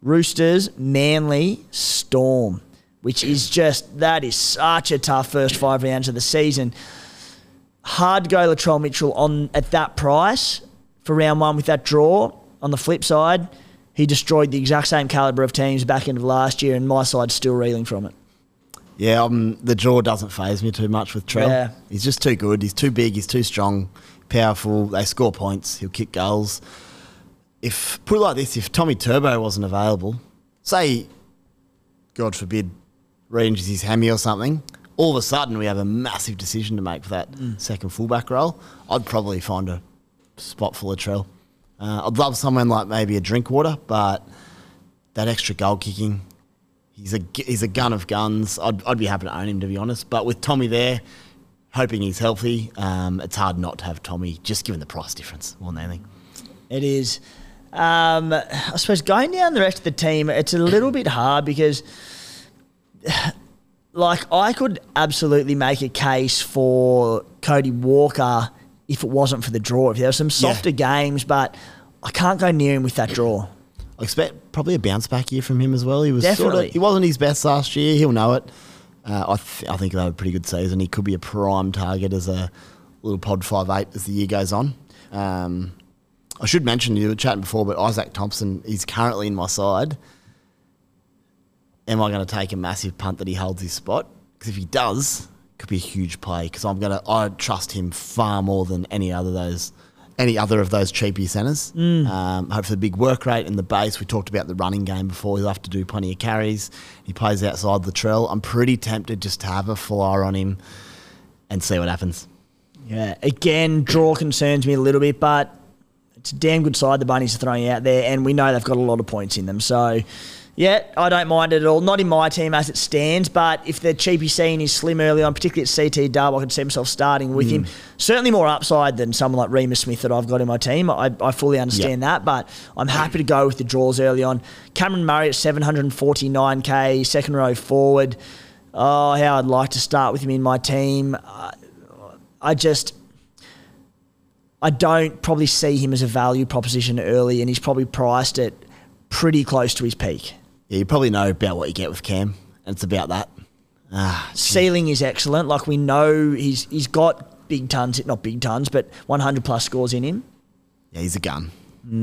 Roosters, Manly, Storm, which is just, that is such a tough first five rounds of the season. Hard to go Latrell Mitchell on at that price for round one with that draw. On the flip side, he destroyed the exact same calibre of teams back end of last year, and my side's still reeling from it.
Yeah, um, the draw doesn't phase me too much with Trell.
Yeah.
He's just too good. He's too big. He's too strong, powerful. They score points. He'll kick goals. If put it like this, if Tommy Turbo wasn't available, say, God forbid, re-injures his hammy or something, all of a sudden we have a massive decision to make for that second fullback role. I'd probably find a spot for Latrell. Uh, I'd love someone like maybe a Drinkwater, but that extra goal kicking, he's a he's a gun of guns. I'd, I'd be happy to own him to be honest. But with Tommy there, hoping he's healthy, um, it's hard not to have Tommy. Just given the price difference more than anything.
It is. Um, I suppose going down the rest of the team, it's a little bit hard because, like, I could absolutely make a case for Cody Walker if it wasn't for the draw. If there were some softer games, but I can't go near him with that draw.
I expect probably a bounce back year from him as well. He was sort
Definitely.
of, he wasn't his best last year. He'll know it. Uh, I th- I think he'll have a pretty good season. He could be a prime target as a little pod five eight as the year goes on. Um, I should mention you were chatting before, but Izaac Thompson is currently in my side. Am I going to take a massive punt that he holds his spot? Because if he does, could be a huge play. Because I'm going to I trust him far more than any other of those any other of those cheapy centres. Um, hopefully, the big work rate in the base. We talked about the running game before. He'll have to do plenty of carries. He plays outside the trail. I'm pretty tempted just to have a flyer on him and see what happens.
Yeah, again, draw concerns me a little bit, but it's a damn good side the Bunnies are throwing out there, and we know they've got a lot of points in them. So, yeah, I don't mind it at all. Not in my team as it stands, but if the cheapy scene is slim early on, particularly at CT Dub, I could see myself starting with him. Certainly more upside than someone like Reimis Smith that I've got in my team. I, I fully understand that, but I'm happy to go with the draws early on. Cameron Murray at 749k, second row forward. Oh, how I'd like to start with him in my team. Uh, I just I don't probably see him as a value proposition early, and he's probably priced at pretty close to his peak.
Yeah, you probably know about what you get with Cam, and it's about that. Ah,
Ceiling is excellent. Like we know he's he's got big tons, not big tons, but 100 plus scores in him.
yeah, he's a gun.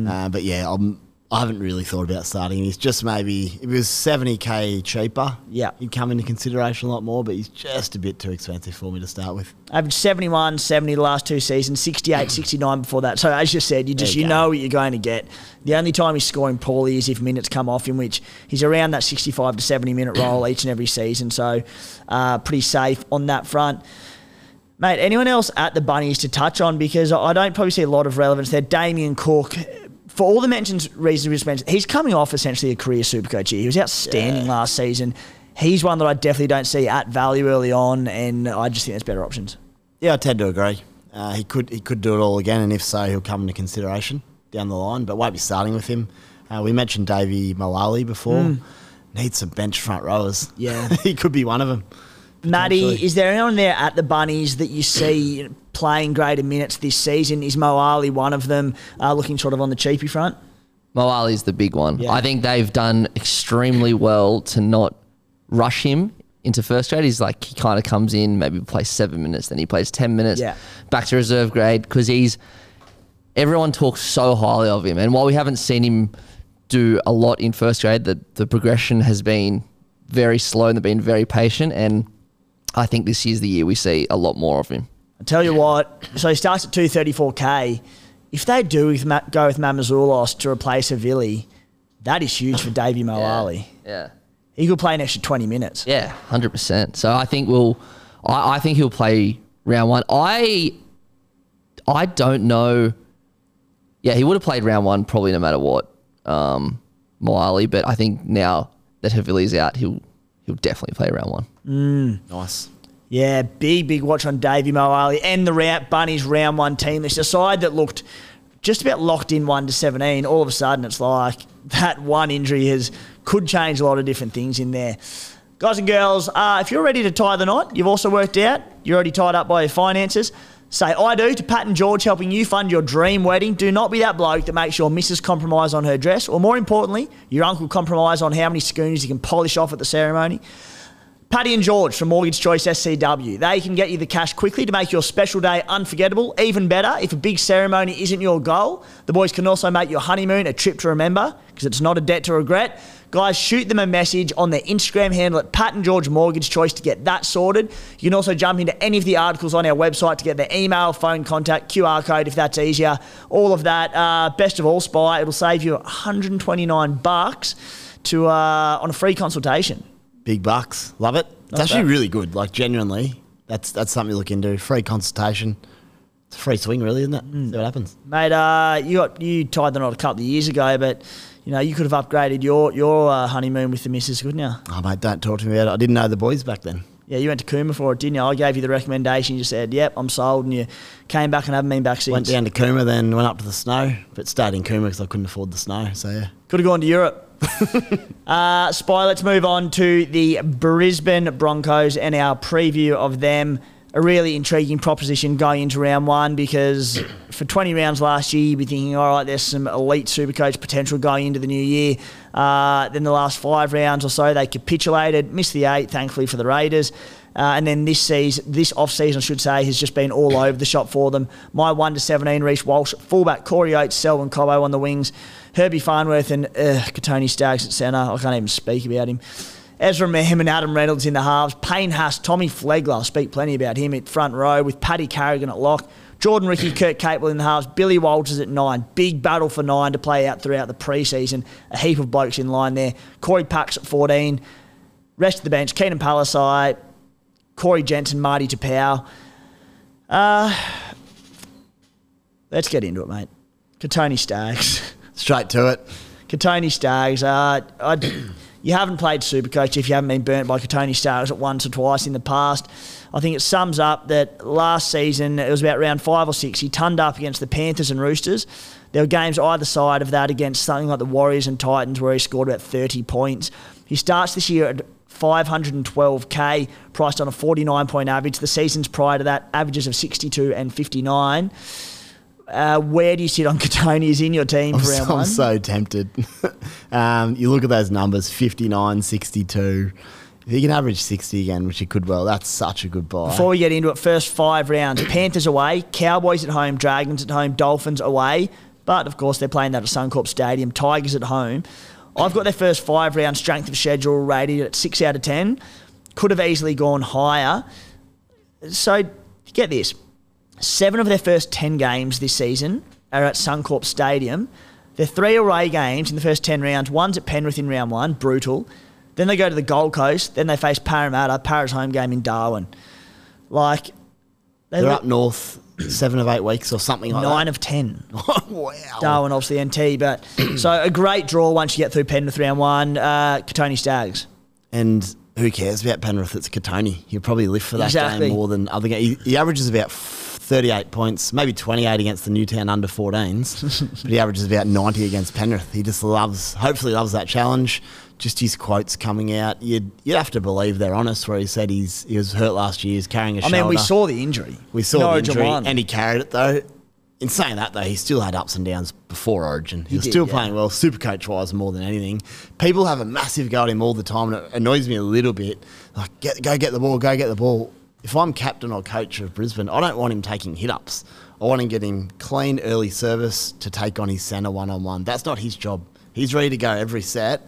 Uh, but yeah, I'm, I haven't really thought about starting. him. He's just maybe if it was 70k cheaper,
Yeah.
he'd come into consideration a lot more. But he's just a bit too expensive for me to start with.
Averaged 71, 70 the last two seasons, 68, 69 before that. So as you said, you just
There
you
you
know what you're going to get. The only time he's scoring poorly is if minutes come off, in which he's around that 65 to 70 minute role each and every season. So uh, pretty safe on that front. Mate, anyone else at the Bunnies to touch on? Because I don't probably see a lot of relevance there. Damien Cook, for all the mentions, reasons we just mentioned, he's coming off essentially a career super coach here. He was outstanding last season. He's one that I definitely don't see at value early on, and I just think there's better options.
Yeah, I tend to agree. Uh, he could he could do it all again, and if so, he'll come into consideration down the line. But won't be starting with him. Uh, we mentioned Davvy Moale before. Needs some bench front rowers.
Yeah.
he could be one of them.
Maddie,
Potentially.
is there anyone there at the Bunnies that you see playing greater minutes this season? Is Moale one of them, uh, looking sort of on the cheapy front?
Mo Ali's the big one.
Yeah.
I think they've done extremely well to not rush him into first grade. He's like he kind of comes in, maybe plays seven minutes, then he plays ten minutes,
Yeah.
back to reserve grade because he's everyone talks so highly of him. And while we haven't seen him do a lot in first grade, the the progression has been very slow and they've been very patient. And I think this year's the year we see a lot more of him.
I tell you what, so he starts at 234k. If they do with Ma- go with Mamouzelos to replace Havili, that is huge for Davvy Moale.
Yeah.
He could play an extra 20 minutes.
Yeah, hundred percent. So I think we'll. I, I think he'll play round one. I. I don't know. Yeah, he would have played round one probably no matter what, um, Moale. But I think now that Havili's out, he'll he'll definitely play round one. Mm.
Nice.
Yeah, big, big watch on Davvy Moale and the round, Bunnies round one team. It's a side that looked just about locked in 1 to 17. All of a sudden, it's like that one injury has could change a lot of different things in there. Guys and girls, uh, if you're ready to tie the knot, you've also worked out, you're already tied up by your finances. Say I do to Pat and George helping you fund your dream wedding. Do not be that bloke that makes your missus compromise on her dress, or more importantly, your uncle compromise on how many schooners you can polish off at the ceremony. Paddy and George from Mortgage Choice SCW. They can get you the cash quickly to make your special day unforgettable. Even better, if a big ceremony isn't your goal, the boys can also make your honeymoon a trip to remember because it's not a debt to regret. Guys, shoot them a message on their Instagram handle at Pat and George Mortgage Choice to get that sorted. You can also jump into any of the articles on our website to get their email, phone contact, QR code if that's easier. All of that. Uh, best of all, Spy, it'll save you 129 bucks to uh, on a free consultation.
Big bucks. Love it. It's
Not
actually
bad.
really good. Like, genuinely, that's that's something you look into. Free consultation. It's a free swing, really, isn't it?
Mm.
See what happens.
Mate, uh, you got you tied the knot a couple of years ago, but you know you could have upgraded your your uh, honeymoon with the missus, couldn't you?
Oh, mate, don't talk to me about it. I didn't know the boys back then.
Yeah, you went to Cooma for it, didn't you? I gave you the recommendation. You said, "Yep, I'm sold," and you came back and haven't been back since.
Went down to Cooma, then went up to the snow, but stayed in Cooma because I couldn't afford the snow. So, yeah.
Could have gone to Europe. uh, Spy, let's move on to the Brisbane Broncos and our preview of them. A really intriguing proposition going into round one because for 20 rounds last year, you'd be thinking, all right, there's some elite supercoach potential going into the new year. Uh, then the last five rounds or so, they capitulated, missed the eight, thankfully for the Raiders. Uh, and then this season, this off season, I should say, has just been all over the shop for them. My one to seventeen, Reece Walsh, fullback, Corey Oates, Selwyn Cobbo on the wings, Herbie Farnworth and uh, Kotoni Staggs at centre. I can't even speak about him. Ezra Mam and Adam Reynolds in the halves. Payne Haas, Tommy Flegler, I'll speak plenty about him at front row with Paddy Carrigan at lock. Jordan Riki, Kurt Capewell in the halves. Billy Walters at nine. Big battle for nine to play out throughout the preseason. A heap of blokes in line there. Corey Paix at 14. Rest of the bench, Keenan Palasia, Corey Jensen, Marty Taupau. Uh, let's get into it, mate. Kotoni Staggs.
Straight to it.
Kotoni Staggs. Uh, I'd, you haven't played Supercoach if you haven't been burnt by Kotoni Staggs at once or twice in the past. I think it sums up that last season, it was about round five or six, he turned up against the Panthers and Roosters. There were games either side of that against something like the Warriors and Titans where he scored about 30 points. He starts this year at 512k, priced on a 49 point average. The seasons prior to that, averages of 62 and 59. Uh, where do you sit on Kotoni? Is in your team
I'm,
for
so,
round
I'm so tempted. um, you look at those numbers 59, 62. If he can average 60 again, which he could well, that's such a good buy.
Before we get into it, first five rounds Panthers away, Cowboys at home, Dragons at home, Dolphins away. But of course, they're playing that at Suncorp Stadium, Tigers at home. I've got their first five round strength of schedule rated at 6 out of 10. Could have easily gone higher. So, get this seven of their first 10 games this season are at Suncorp Stadium. They're three away games in the first 10 rounds. One's at Penrith in round one, brutal. Then they go to the Gold Coast. Then they face Parramatta, Parra's home game in Darwin. Like, they
They're
look
up north seven of eight weeks or something like
nine
that.
of 10.
wow.
Darwin, obviously, NT. But so a great draw once you get through Penrith round one. Uh, Kotoni Staggs.
And who cares about Penrith? It's Kotoni. He'll probably live for that
Exactly.
game more than other games. He, he averages about 38 points, maybe 28 against the Newtown under 14s, but he averages about 90 against Penrith. He just loves, hopefully loves that challenge. Just his quotes coming out. You'd, you'd have to believe they're honest where he said he's, he was hurt last year, he's carrying a
I
shoulder.
I mean, we saw the injury.
We saw
In
the injury, and he carried it though. In saying that though, he still had ups and downs before Origin. He,
He
was
did,
still
yeah.
playing well, super coach wise more than anything. People have a massive go at him all the time, and it annoys me a little bit. Like, get, go get the ball, go get the ball. If I'm captain or coach of Brisbane, I don't want him taking hit ups. I want to get him getting clean early service to take on his centre one on one. That's not his job. He's ready to go every set.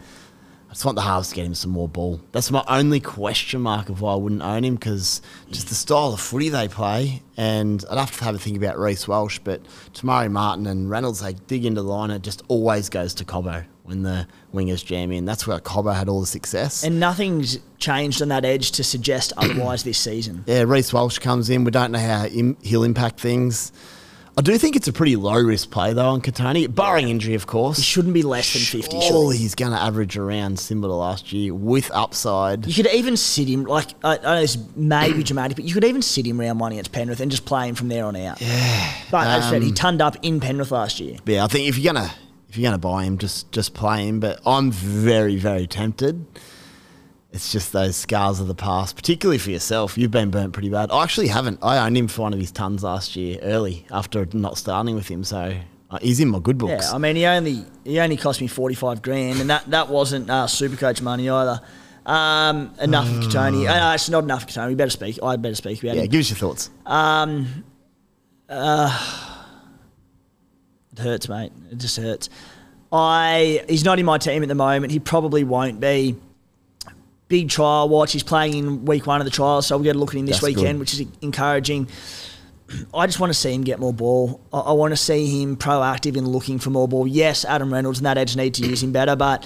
I just want the halves to get him some more ball. That's my only question mark of why I wouldn't own him because just the style of footy they play. And I'd have to have a think about Reece Walsh, but Te Maire Martin and Reynolds, they dig into the line. It just always goes to Cobbo when the wingers jam in. That's where Cobbo had all the success.
And nothing's changed on that edge to suggest otherwise this season.
yeah, Reece Walsh comes in. We don't know how he'll impact things. I do think it's a pretty low risk play though on Kotoni, barring injury, of course.
He shouldn't be less than 50,
Surely
surely.
he's going to average around similar to last year with upside.
You could even sit him, like, I, I know this may be dramatic, but you could even sit him round one against Penrith and just play him from there on out. Yeah. But as I said, he um, turned up in Penrith last year.
Yeah, I think if you're gonna if you're gonna buy him, just just play him. But I'm very very tempted. It's just those scars of the past, particularly for yourself. You've been burnt pretty bad. I actually haven't. I owned him for one of his tons last year, early after not starting with him. So uh, he's in my good books.
Yeah, I mean, he only he only cost me forty five grand, and that that wasn't uh, Supercoach money either. Um, enough of Kotoni. Uh, it's not enough of Kotoni. We better speak. I better speak about
yeah.
him.
Give us your thoughts.
It hurts, mate. It just hurts. I he's not in my team at the moment. He probably won't be. Big trial watch. He's playing in week one of the trial, so we'll get a look at him this
That's
weekend,
good.
which is encouraging. I just want to see him get more ball. I, I want to see him proactive in looking for more ball. Yes, Adam Reynolds and that edge need to use him better, but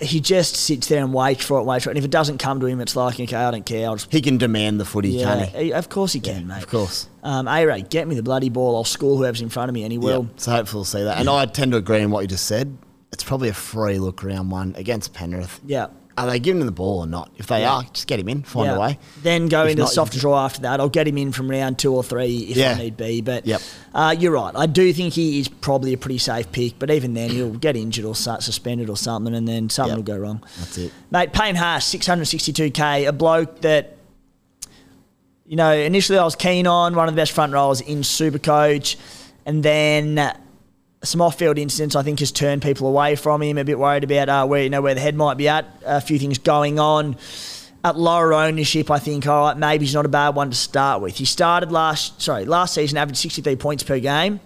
he just sits there and waits for it, waits for it. And if it doesn't come to him, it's like, okay, I don't care. I'll just
He can demand the footy,
yeah,
can he?
he- of course he can, mate.
Of course.
Um, A-Ray, get me the bloody ball. I'll score whoever's in front of me, and he will.
Yeah. So hopefully we'll see that. And I tend to agree on what you just said. It's probably a free look round one against Penrith.
Yeah.
Are they giving him the ball or not? If they
Yeah.
are, just get him in, find
Yeah.
a way.
Then go
If
into
not,
the softer draw after that. I'll get him in from round two or three if
Yeah.
I need be. But
Yep.
uh, you're right. I do think he is probably a pretty safe pick. But even then, he'll get injured or su- suspended or something, and then something
Yep.
will go wrong.
That's it.
Mate, Payne Haas, 662k, a bloke that, you know, initially I was keen on, one of the best front rowers in Supercoach, and then some off-field incidents I think has turned people away from him. A bit worried about uh, where you know where the head might be at. A few things going on at lower ownership. I think all right, maybe he's not a bad one to start with. He started last sorry last season, averaged 63 points per game.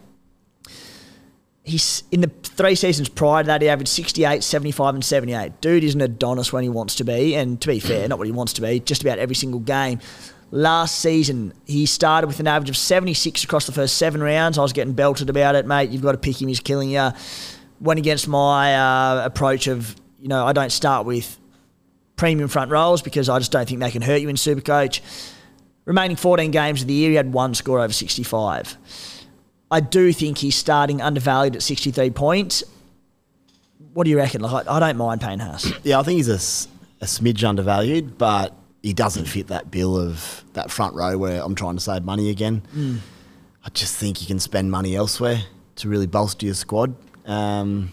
He's in the three seasons prior to that, he averaged 68, 75, and 78. Dude is an Adonis when he wants to be, and to be fair, not what he wants to be, just about every single game. Last season, he started with an average of 76 across the first seven rounds. I was getting belted about it, mate. You've got to pick him, he's killing you. Went against my uh, approach of, you know, I don't start with premium front rows because I just don't think they can hurt you in Supercoach. Remaining 14 games of the year, he had one score over 65. I do think he's starting undervalued at 63 points. What do you reckon? Like, I I don't mind Payne Haas.
Yeah, I think he's a smidge undervalued, but he doesn't fit that bill of that front row where I'm trying to save money again.
Hmm.
I just think you can spend money elsewhere to really bolster your squad. Um,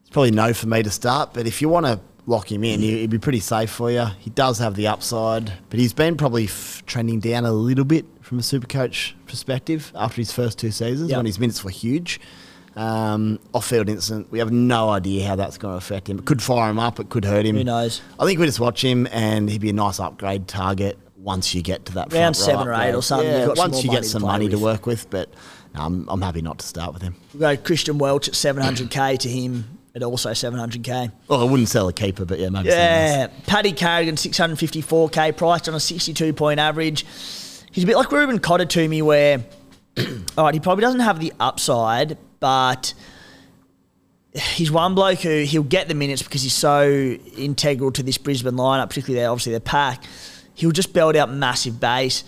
it's probably no for me to start, but if you want to lock him in, he- he'd be pretty safe for you. He does have the upside, but he's been probably f- trending down a little bit from a super coach perspective after his first two seasons
Yep.
when his minutes were huge. Um, off-field incident, we have no idea how that's going to affect him. It could fire him up, it could hurt him.
Who knows?
I think we just watch him, and he'd be a nice upgrade target once you get to that
Round seven or eight
there.
or something,
Yeah, once you get some money to work with, but no, I'm, I'm happy not to start with him.
We'll go Christian Welch at 700k to him at also 700k.
Well, I wouldn't sell a keeper, but yeah, maybe.
Yeah, Paddy Carrigan 654k, priced on a 62 point average. He's a bit like Reuben Cotter to me, where all right, he probably doesn't have the upside, but he's one bloke who he'll get the minutes because he's so integral to this Brisbane lineup, particularly their obviously their pack. He'll just belt out massive base.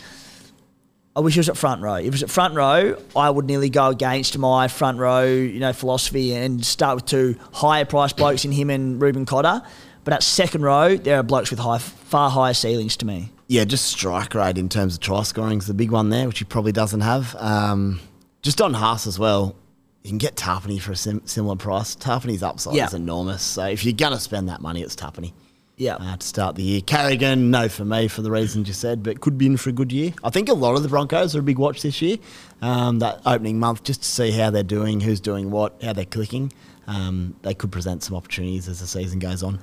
I wish he was at front row. If it was at front row, I would nearly go against my front row, you know, philosophy and start with two higher priced blokes in him and Reuben Cotter. But at second row, there are blokes with high, far higher ceilings to me.
Yeah, just strike rate in terms of try scoring is the big one there, which he probably doesn't have. Um, just on Haas as well, you can get Tapine for a sim- similar price. Tapine's upside
Yeah.
is enormous, so if you're going to spend that money, it's Tarpany.
Yeah.
uh, to start the year. Carrigan, no for me for the reasons you said, but could be in for a good year. I think a lot of the Broncos are a big watch this year. Um, that opening month, just to see how they're doing, who's doing what, how they're clicking. Um, they could present some opportunities as the season goes on.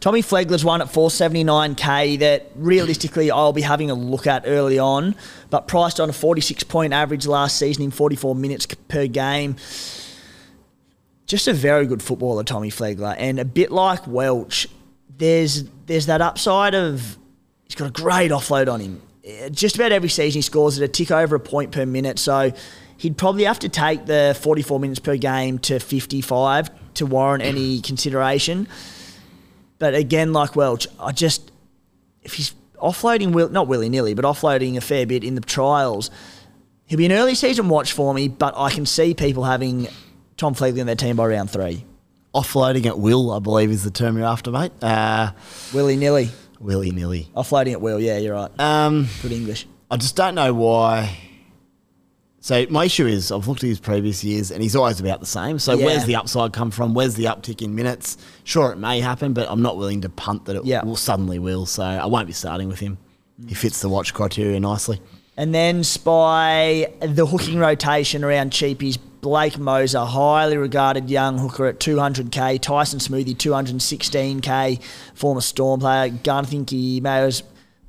Tommy Flegler's one at 479k that realistically I'll be having a look at early on, but priced on a 46 point average last season in 44 minutes per game. Just a very good footballer, Tommy Flegler, and a bit like Welch, there's there's that upside of he's got a great offload on him. Eh, Just about every season he scores at a tick over a point per minute, so he'd probably have to take the 44 minutes per game to 55 to warrant any consideration. But again, like Welch, I just if he's offloading will not willy nilly, but offloading a fair bit in the trials, he'll be an early season watch for me, but I can see people having Tom Fleetwood in their team by round three.
Offloading at will, I believe, is the term you're after, mate. Uh,
Willy nilly.
willy nilly.
Offloading at will, yeah, you're right.
Um,
Good English.
I just don't know why. So my issue is I've looked at his previous years and he's always about the same. So
Yeah.
where's the upside come from? Where's the uptick in minutes? Sure, it may happen, but I'm not willing to punt that it
Yeah.
will suddenly will. So I won't be starting with him. He fits the watch criteria nicely.
And then spy the hooking rotation around cheapies. Blake Mozer, highly regarded young hooker at 200k. Tyson Smoothy, 216k. Former Storm player. Gun, I think he may have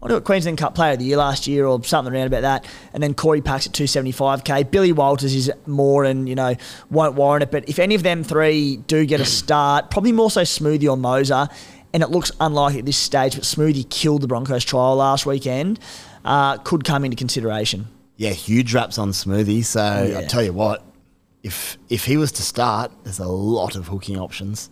I do a Queensland Cup Player of the Year last year or something around about that. And then Corey Paix at 275k. Billy Walters is more and, you know, won't warrant it. But if any of them three do get a start, probably more so Smoothy or Mozer, and it looks unlikely at this stage, but Smoothy killed the Broncos trial last weekend, uh, could come into consideration.
Yeah, huge raps on Smoothy. So
Oh, yeah.
I tell you what, if if he was to start, there's a lot of hooking options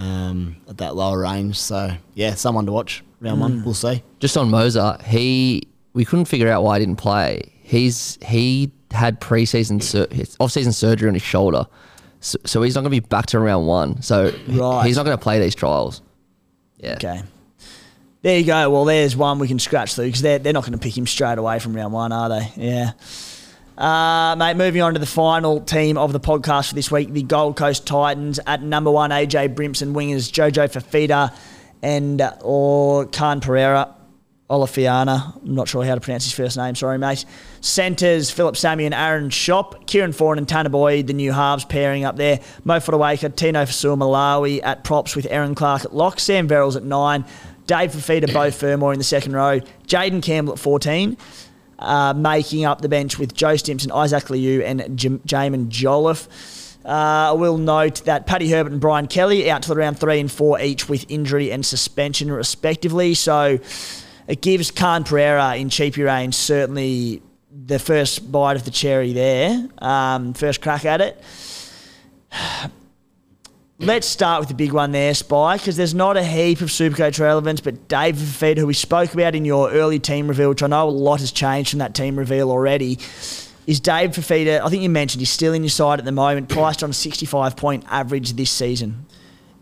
um, at that lower range. So yeah, someone to watch round
Mm.
one. We'll see.
Just on Mozer, he we couldn't figure out why he didn't play. He's he had preseason sur- off-season surgery on his shoulder, so, so he's not going to be back to round one. So
Right.
he's not going to play these trials. Yeah.
Okay. There you go. Well, there's one we can scratch through because they're, they're not going to pick him straight away from round one, are they? Yeah. Uh, mate, moving on to the final team of the podcast for this week, the Gold Coast Titans at number one, AJ Brimson, wingers Jojo Fifita and uh, or Khan Pereira, Olafiana. I'm not sure how to pronounce his first name. Sorry, mate. Centres, Phillip Sami and Aaron Schoupp. Kieran Foran and Tanner Boyd, the new halves pairing up there. Mo Fotuaika, Tino Fa'asuamaleaui at props with Aaron Clark at lock. Sam Verrills at nine. Dave Fifita, Beau Fermor in the second row. Jayden Campbell at 14. Uh, making up the bench with Joe Stimson, Isaac Liu, and J- Jaimin Jolliffe. Uh, I will note that Paddy Herbert and Brian Kelly out to the round three and four each with injury and suspension respectively. So it gives Khan Pereira in cheapy range certainly the first bite of the cherry there, um, first crack at it. Let's start with the big one there, Spy, because there's not a heap of Supercoach relevance, but Dave Fifita, who we spoke about in your early team reveal, which I know a lot has changed from that team reveal already, is Dave Fifita, I think you mentioned he's still in your side at the moment, priced on a 65 point average this season.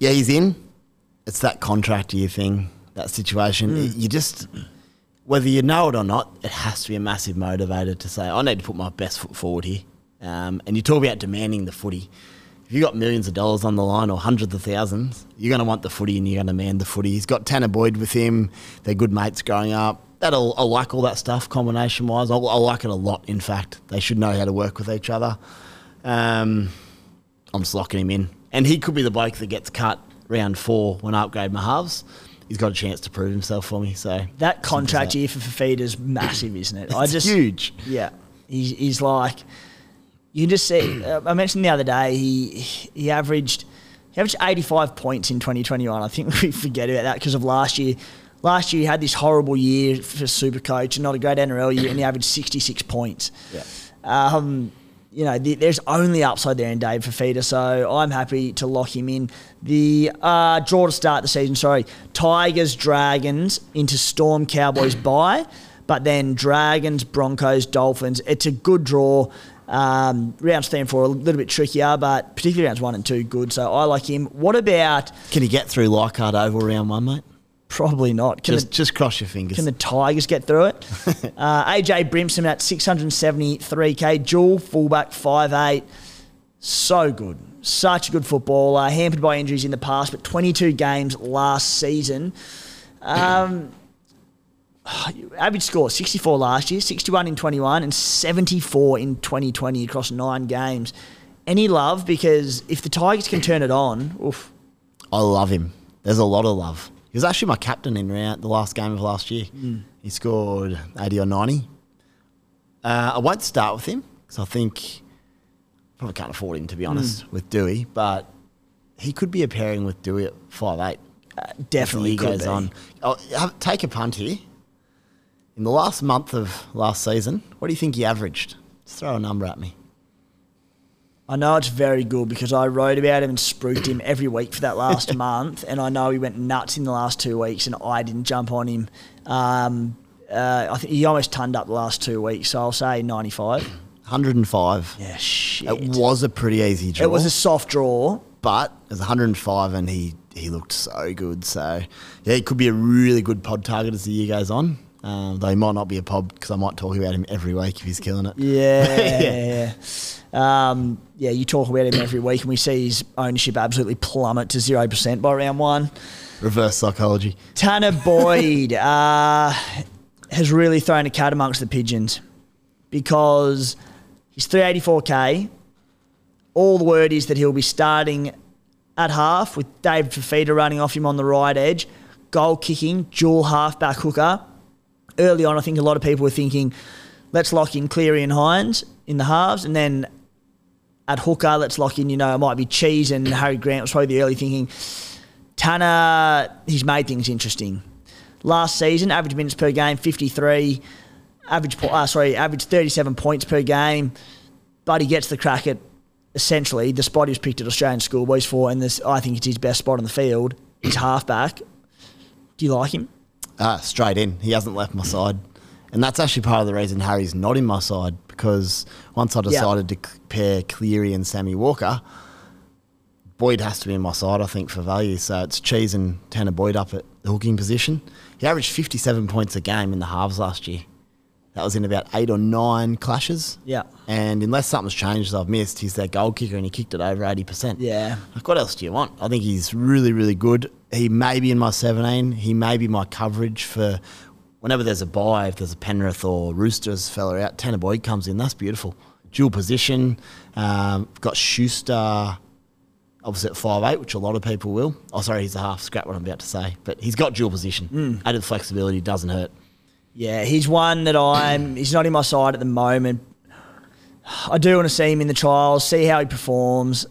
Yeah, he's in. It's that contract year thing, that situation. You just, whether you know it or not, it has to be a massive motivator to say, I need to put my best foot forward here. Um, and you talk about demanding the footy. If you've got millions of dollars on the line or hundreds of thousands, you're going to want the footy and you're going to demand the footy. He's got Tanner Boyd with him. They're good mates growing up. That'll, I like all that stuff combination wise. I, I like it a lot, in fact. They should know how to work with each other. Um, I'm just locking him in. And he could be the bloke that gets cut round four when I upgrade my halves. He's got a chance to prove himself for me. So
That contract
that.
year for Fifita is massive, isn't it? I
It's
just
huge.
Yeah, he's, he's like you can just see. Uh, I mentioned the other day he he averaged he averaged 85 points in 2021. I think we forget about that because of last year. Last year he had this horrible year for Supercoach and not a great NRL year, and he averaged 66 points.
Yeah.
Um, you know, the, there's only upside there in Dave Fifita, so I'm happy to lock him in. The uh, draw to start the season, sorry, Tigers, Dragons into Storm, Cowboys bye, but then Dragons, Broncos, Dolphins. It's a good draw. Um, rounds three and four a little bit trickier, but particularly rounds one and two, good. So I like him. What about
Can he get through Leichhardt Oval round one, mate?
probably not? Can
Just,
the,
just cross your fingers.
can the Tigers get through it? uh, AJ Brimson at 673k, dual fullback 5'8. So good. Such a good footballer. Hampered by injuries in the past, but 22 games last season. Um, average score 64 last year, 61 in 21, and 74 in 2020 across nine games. Any love? Because if the Tigers can turn it on, oof.
I love him. There's a lot of love. He was actually my captain in round, the last game of last year. Hmm. He scored 80 or 90. Uh, I won't start with him because I think probably can't afford him to be hmm. honest with Dewey, but he could be a pairing with Dewey at five eight.
Uh, definitely
he
could
goes
be.
on. Oh, have, take a punt here. In the last month of last season, what do you think he averaged? Just throw a number at me.
I know it's very good because I wrote about him and spruiked him every week for that last month, and I know he went nuts in the last two weeks, and I didn't jump on him. Um, uh, I think he almost turned up the last two weeks, so I'll say 95.
105.
Yeah, shit.
It was a pretty easy draw.
It was a soft draw.
but it was 105 and he, he looked so good. So, yeah, he could be a really good pod target as the year goes on. Um, though he might not be a pod because I might talk about him every week if he's killing it.
Yeah, yeah. Um, yeah, you talk about him every week, and we see his ownership absolutely plummet to zero percent by round one.
Reverse psychology.
Tanner Boyd uh, has really thrown a cat amongst the pigeons because he's 384k. All the word is that he'll be starting at half with David Fifita running off him on the right edge, goal kicking, dual halfback hooker. Early on, I think a lot of people were thinking, let's lock in Cleary and Hynes in the halves, and then at hooker, let's lock in, you know, it might be Cheese and Harry Grant was probably the early thinking. Tanner, he's made things interesting. Last season, average minutes per game, 53. Average, uh, sorry, average 37 points per game. But he gets the crack at essentially the spot he was picked at Australian schoolboys for, and this I think it's his best spot on the field. He's halfback. Do you like him?
Uh, straight in. He hasn't left my side. And that's actually part of the reason Harry's not in my side because once I decided to pair Cleary and Sammy Walker, Boyd has to be in my side, I think, for value. So it's Cheese and Tanner Boyd up at the hooking position. He averaged 57 points a game in the halves last year. That was in about eight or nine clashes.
Yeah.
And unless something's changed that I've missed, he's their goal kicker and he kicked it over 80%.
Yeah.
Like, what else do you want? I think he's really, really good. He may be in my 17. He may be my coverage for whenever there's a buy, if there's a Penrith or Roosters fella out, Tanner Boyd comes in. That's beautiful. Dual position. Um, got Schuster opposite five eight, which a lot of people will. Oh, sorry, he's a half. Scrap what I'm about to say. But he's got dual position. Added flexibility doesn't hurt.
Yeah, he's one that I'm. He's not in my side at the moment. I do want to see him in the trials, see how he performs,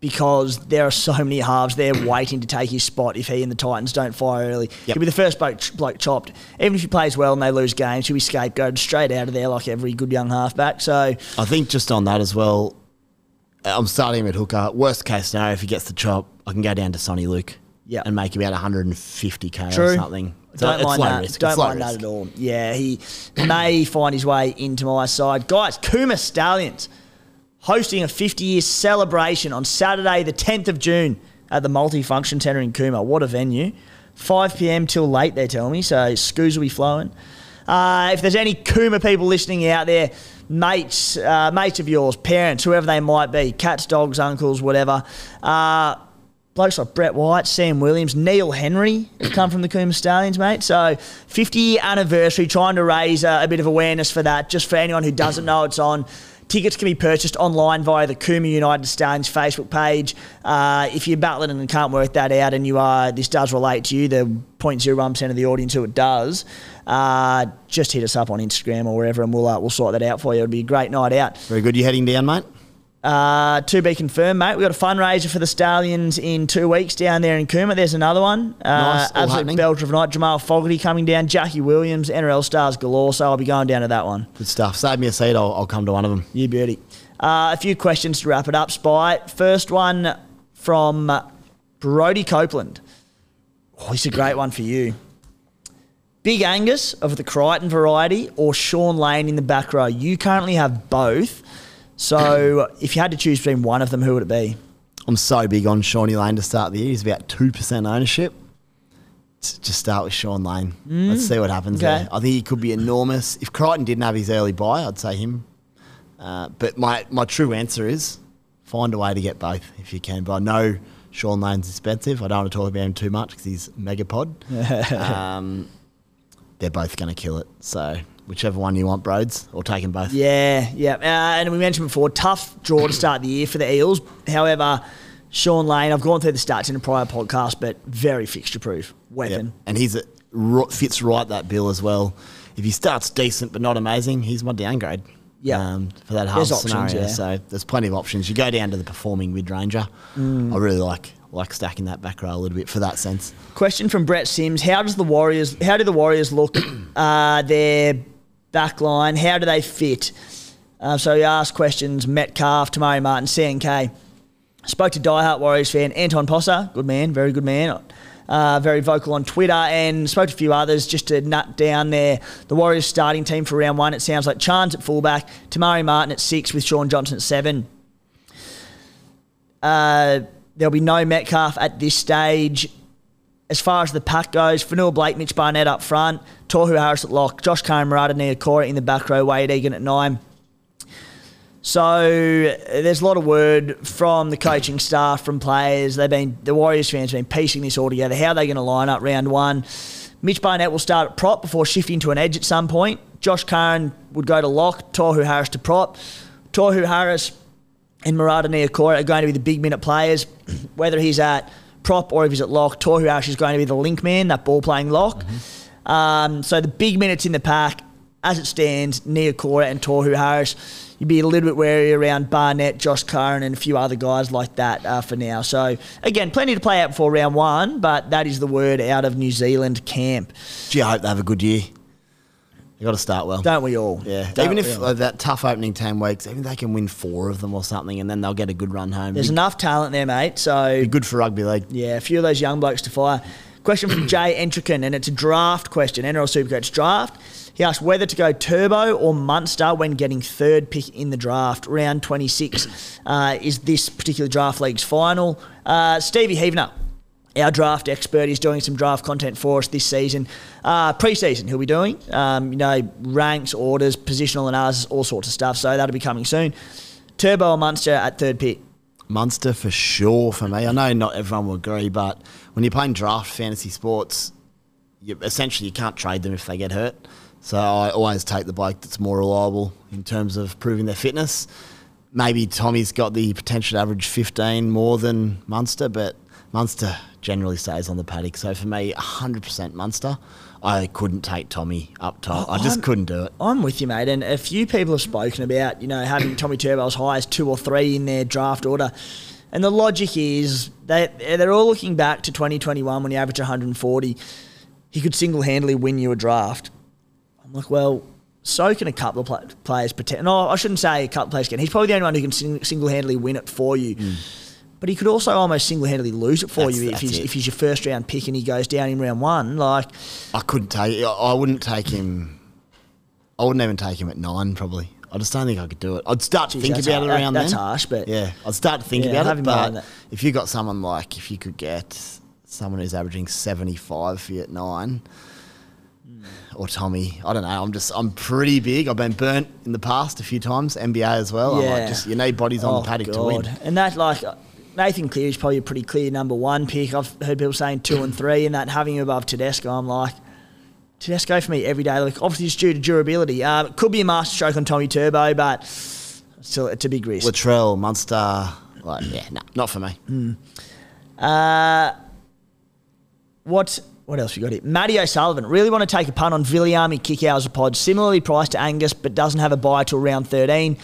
because there are so many halves there waiting to take his spot if he and the Titans don't fire early.
Yep.
He'll be the first bloke, bloke chopped. Even if he plays well and they lose games, he'll be scapegoated straight out of there like every good young halfback. So,
I think just on that as well, I'm starting him at hooker. Worst case scenario, if he gets the chop, I can go down to Soni Luke.
Yeah.
And make about 150k
True.
or something. So
don't mind that.
risk.
Don't
It's
mind that at all. Yeah, he may find his way into my side. Guys, Cooma Stallions hosting a 50 year celebration on Saturday, the 10th of June at the Multifunction Centre in Cooma. What a venue. 5 pm till late, they're telling me, so scoos will be flowing. Uh, if there's any Cooma people listening out there, mates, uh, mates of yours, parents, whoever they might be, cats, dogs, uncles, whatever, uh, blokes like Brett White, Sam Williams, Neil Henry come from the Cooma Stallions, mate. So 50 year anniversary, trying to raise uh, a bit of awareness for that. Just for anyone who doesn't know, it's on. Tickets can be purchased online via the Cooma United Stallions Facebook page. Uh, if you're battling and can't work that out, and you are, this does relate to you, the 0.01% of the audience who it does, uh, just hit us up on Instagram or wherever, and we'll uh, we'll sort that out for you. It'll be a great night out.
Very good. You heading down, mate?
Uh, to be confirmed, mate. We've got a fundraiser for the Stallions in two weeks down there in Cooma. There's another one. Uh,
Nice, all
absolute
happening.
belter of night. Jamal Fogarty coming down. Jackie Williams, NRL stars galore. So I'll be going down to that one.
Good stuff. Save me a seat. I'll, I'll come to one of them.
You beauty. Uh, a few questions to wrap it up, Spy. First one from Brody Copeland. Oh, this is a great one for you. Big Angus of the Crichton variety or Shaun Lane in the back row? You currently have both. So if you had to choose between one of them, who would it be?
I'm so big on Shawnee Lane to start the year. He's about 2% ownership. Just start with Shaun Lane. Let's see what happens
okay.
there. I think he could be enormous. If Crichton didn't have his early buy, I'd say him. Uh, but my, my true answer is find a way to get both if you can. But I know Shaun Lane's expensive. I don't want to talk about him too much because he's megapod. um, they're both going to kill it. So whichever one you want, Broads, or take them both.
Yeah, yeah. Uh, and we mentioned before, tough draw to start the year for the Eels. However, Shaun Lane, I've gone through the stats in a prior podcast, but very fixture proof. Weapon.
Yep. And he's a, fits right that bill as well. If he starts decent but not amazing, he's my downgrade.
Yep.
Um, for that half
There's options,
scenario.
yeah.
So there's plenty of options. You go down to the performing mid ranger.
Mm.
I really like like stacking that back row a little bit for that sense.
Question from Brett Sims: How does the Warriors? How do the Warriors look? Uh, their back line. How do they fit? Uh, so he asked questions. Metcalf, Te Maire Martin, CNK. Spoke to diehard Warriors fan Anton Possa, good man, very good man. uh, very vocal on Twitter, and spoke to a few others just to nut down there. The Warriors starting team for round one. It sounds like Chance at fullback, Te Maire Martin at six, with Shaun Johnson at seven. Uh, there'll be no Metcalf at this stage. As far as the pack goes, Fonua-Blake, Mitch Barnett up front, Tohu Harris at lock, Josh Curran, Marata, Niukore in the back row, Wade Egan at nine. So there's a lot of word from the coaching staff, from players. They've been the Warriors fans have been piecing this all together. How are they going to line up round one? Mitch Barnett will start at prop before shifting to an edge at some point. Josh Curran would go to lock. Tohu Harris to prop. Tohu Harris and Marata Niukore are going to be the big minute players, whether he's at prop or if he's at lock. Tohu Harris is going to be the link man, that ball playing lock. Um, so the big minutes in the pack, as it stands, Niukore and Tohu Harris. You'd be a little bit wary around Barnett, Josh Curran, and a few other guys like that uh, for now. So again, plenty to play out before round one, but that is the word out of New Zealand camp.
Gee, I hope they have a good year. They got to start well.
Don't we all?
yeah,
Don't
even
we
if
all?
uh, that tough opening ten weeks, even they can win four of them or something, and then they'll get a good run home.
There's
Be-
enough talent there, mate. So
be good for rugby league.
Yeah, a few of those young blokes to fire. Question from Jay Entrican, and it's a draft question, NRL Supercoach draft. He asked whether to go Turbo or Munster when getting third pick in the draft. Round 26 uh, is this particular draft league's final. Uh, Stevie Heavener, our draft expert, is doing some draft content for us this season. Uh, pre-season, he'll be doing, um, you know, ranks, orders, positional analysis, all sorts of stuff. So that'll be coming soon. Turbo or Munster at third pick.
Munster for sure for me. I know not everyone will agree, but when you're playing draft fantasy sports, you, essentially you can't trade them if they get hurt. So I always take the bloke that's more reliable in terms of proving their fitness. Maybe Tommy's got the potential to average 15 more than Munster, but Munster generally stays on the paddock. So for me, 100% Munster. I couldn't take Tommy up top. I just
I'm-
couldn't do it.
I'm with you, mate. And a few people have spoken about, you know, having Tommy Turbo as high as two or three in their draft order. And the logic is they they're all looking back to 2021 when he averaged 140. He could single handedly win you a draft. I'm like, well, so can a couple of players pretend. No, I shouldn't say a couple of players can. He's probably the only one who can sing- single handedly win it for you. Mm. But he could also almost single handedly lose it for
That's-
you if he's,
it.
if he's your first round pick and he goes down in round one. Like,
I couldn't take. I- wouldn't take him. I wouldn't even take him at nine. Probably. I just don't think I could do it. I'd start to
Jeez,
think
that's
about it
har-
around
that's
then.
harsh, but-
yeah, I'd start to think
Yeah,
about
have
it. But
that-
if you got someone like, if you could get someone who's averaging seventy-five for you at nine, hmm. or Tommy, I don't know. I'm just, I'm pretty big. I've been burnt in the past a few times, NBA as well. I'm like, just you need bodies on
Oh,
the paddock to win.
And that, like, Nathan Cleary is probably a pretty clear number one pick. I've heard people saying two and three, and that having him above Tedesco, I'm like, Tedesco for me every day. Like, obviously, it's due to durability. Um, it could be a masterstroke on Tommy Turbo, but still, it's a big risk.
Latrell, Munster, like, yeah, no, not for me.
Uh, what what else we got here? Matty O'Sullivan really want to take a punt on Viliami Kikau's pod, similarly priced to Angus, but doesn't have a buy till round 13.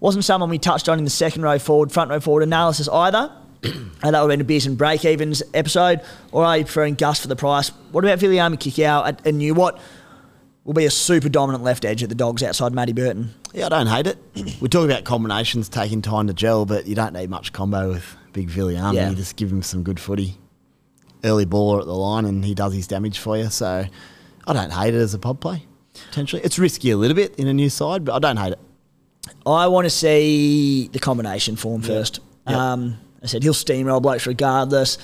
Wasn't someone we touched on in the second row forward, front row forward analysis either. and that would have been a beers and break evens episode. Or are you preferring Gus for the price? What about Viliami Kikau at a new what will be a super dominant left edge at the Dogs outside Matty Burton?
Yeah, I don't hate it. we talk about combinations taking time to gel, but you don't need much combo with Big Viliami.
Yeah.
You just give him some good footy. Early baller at the line, and he does his damage for you. So I don't hate it as a pod play. Potentially, it's risky a little bit in a new side, but I don't hate it.
I want to see the combination form first.
Yep.
Um, I said he'll steamroll blokes regardless.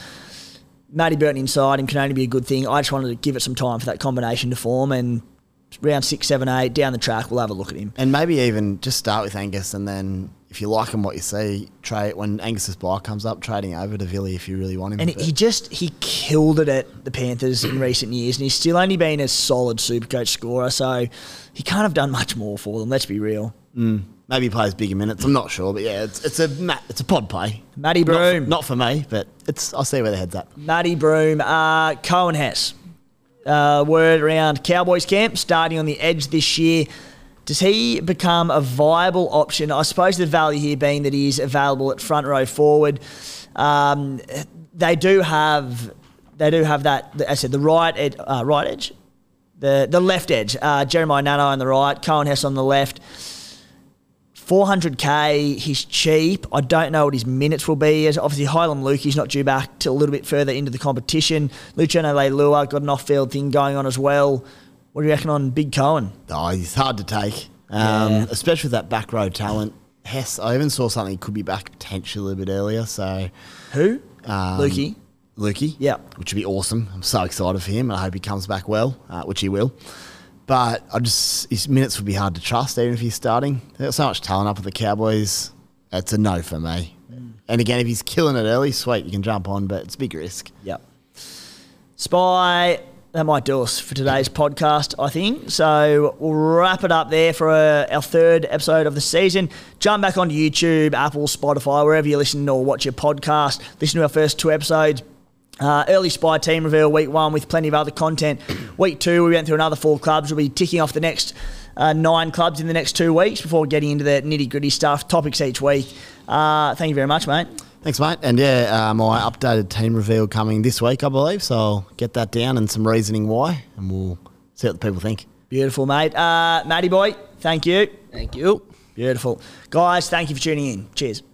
Matty Burton inside him can only be a good thing. I just wanted to give it some time for that combination to form, and round six, seven, eight down the track, we'll have a look at him.
And maybe even just start with Angus, and then if you like him, what you see, trade when Angus's buy comes up, trading over to Villy if you really want him.
And he just he killed it at the Panthers in recent years, and he's still only been a solid Supercoach scorer. So he can't have done much more for them. Let's be real.
Maybe plays bigger minutes. I'm not sure, but yeah, it's it's a ma- it's a pod play.
Matty
Not for,
Broom,
not for me, but it's I'll see where the head's at.
Matty Broom, uh, Coen Hess. Uh, word around Cowboys camp starting on the edge this year. Does he become a viable option? I suppose the value here being that he is available at front row forward. Um, they do have, they do have that. I said the right ed, uh, right edge, the the left edge. Uh, Jeremiah Nanai on the right, Coen Hess on the left 400k, he's cheap. I don't know what his minutes will be. As obviously, Heilum Luki, he's not due back till a little bit further into the competition. Luciano Leilua got an off-field thing going on as well. What do you reckon on Big Coen?
Oh, he's hard to take, um,
Yeah.
especially with that back row talent. Hess, I even saw something he could be back potentially a little bit earlier. So,
Who?
um,
Lukey.
Lukey,
Yeah.
which would be awesome. I'm so excited for him. And I hope he comes back well, uh, which he will. But I just his minutes would be hard to trust, even if he's starting. There's so much talent up with the Cowboys. It's a no for me. And again, if he's killing it early, sweet, you can jump on, but it's a big risk.
Yep. Spy, that might do us for today's podcast, I think. So we'll wrap it up there for uh, our third episode of the season. Jump back onto YouTube, Apple, Spotify, wherever you listen or watch your podcast. Listen to our first two episodes. Uh, early Spy team reveal week one with plenty of other content. Week two, we went through another four clubs. We'll be ticking off the next uh, nine clubs in the next two weeks before getting into the nitty gritty stuff, topics each week. Uh, thank you very much, mate.
Thanks, mate. And yeah, uh, my updated team reveal coming this week, I believe. So I'll get that down and some reasoning why, and we'll see what the people think.
Beautiful, mate. Uh, Matty boy, thank you.
Thank you.
Beautiful. Guys, thank you for tuning in. Cheers.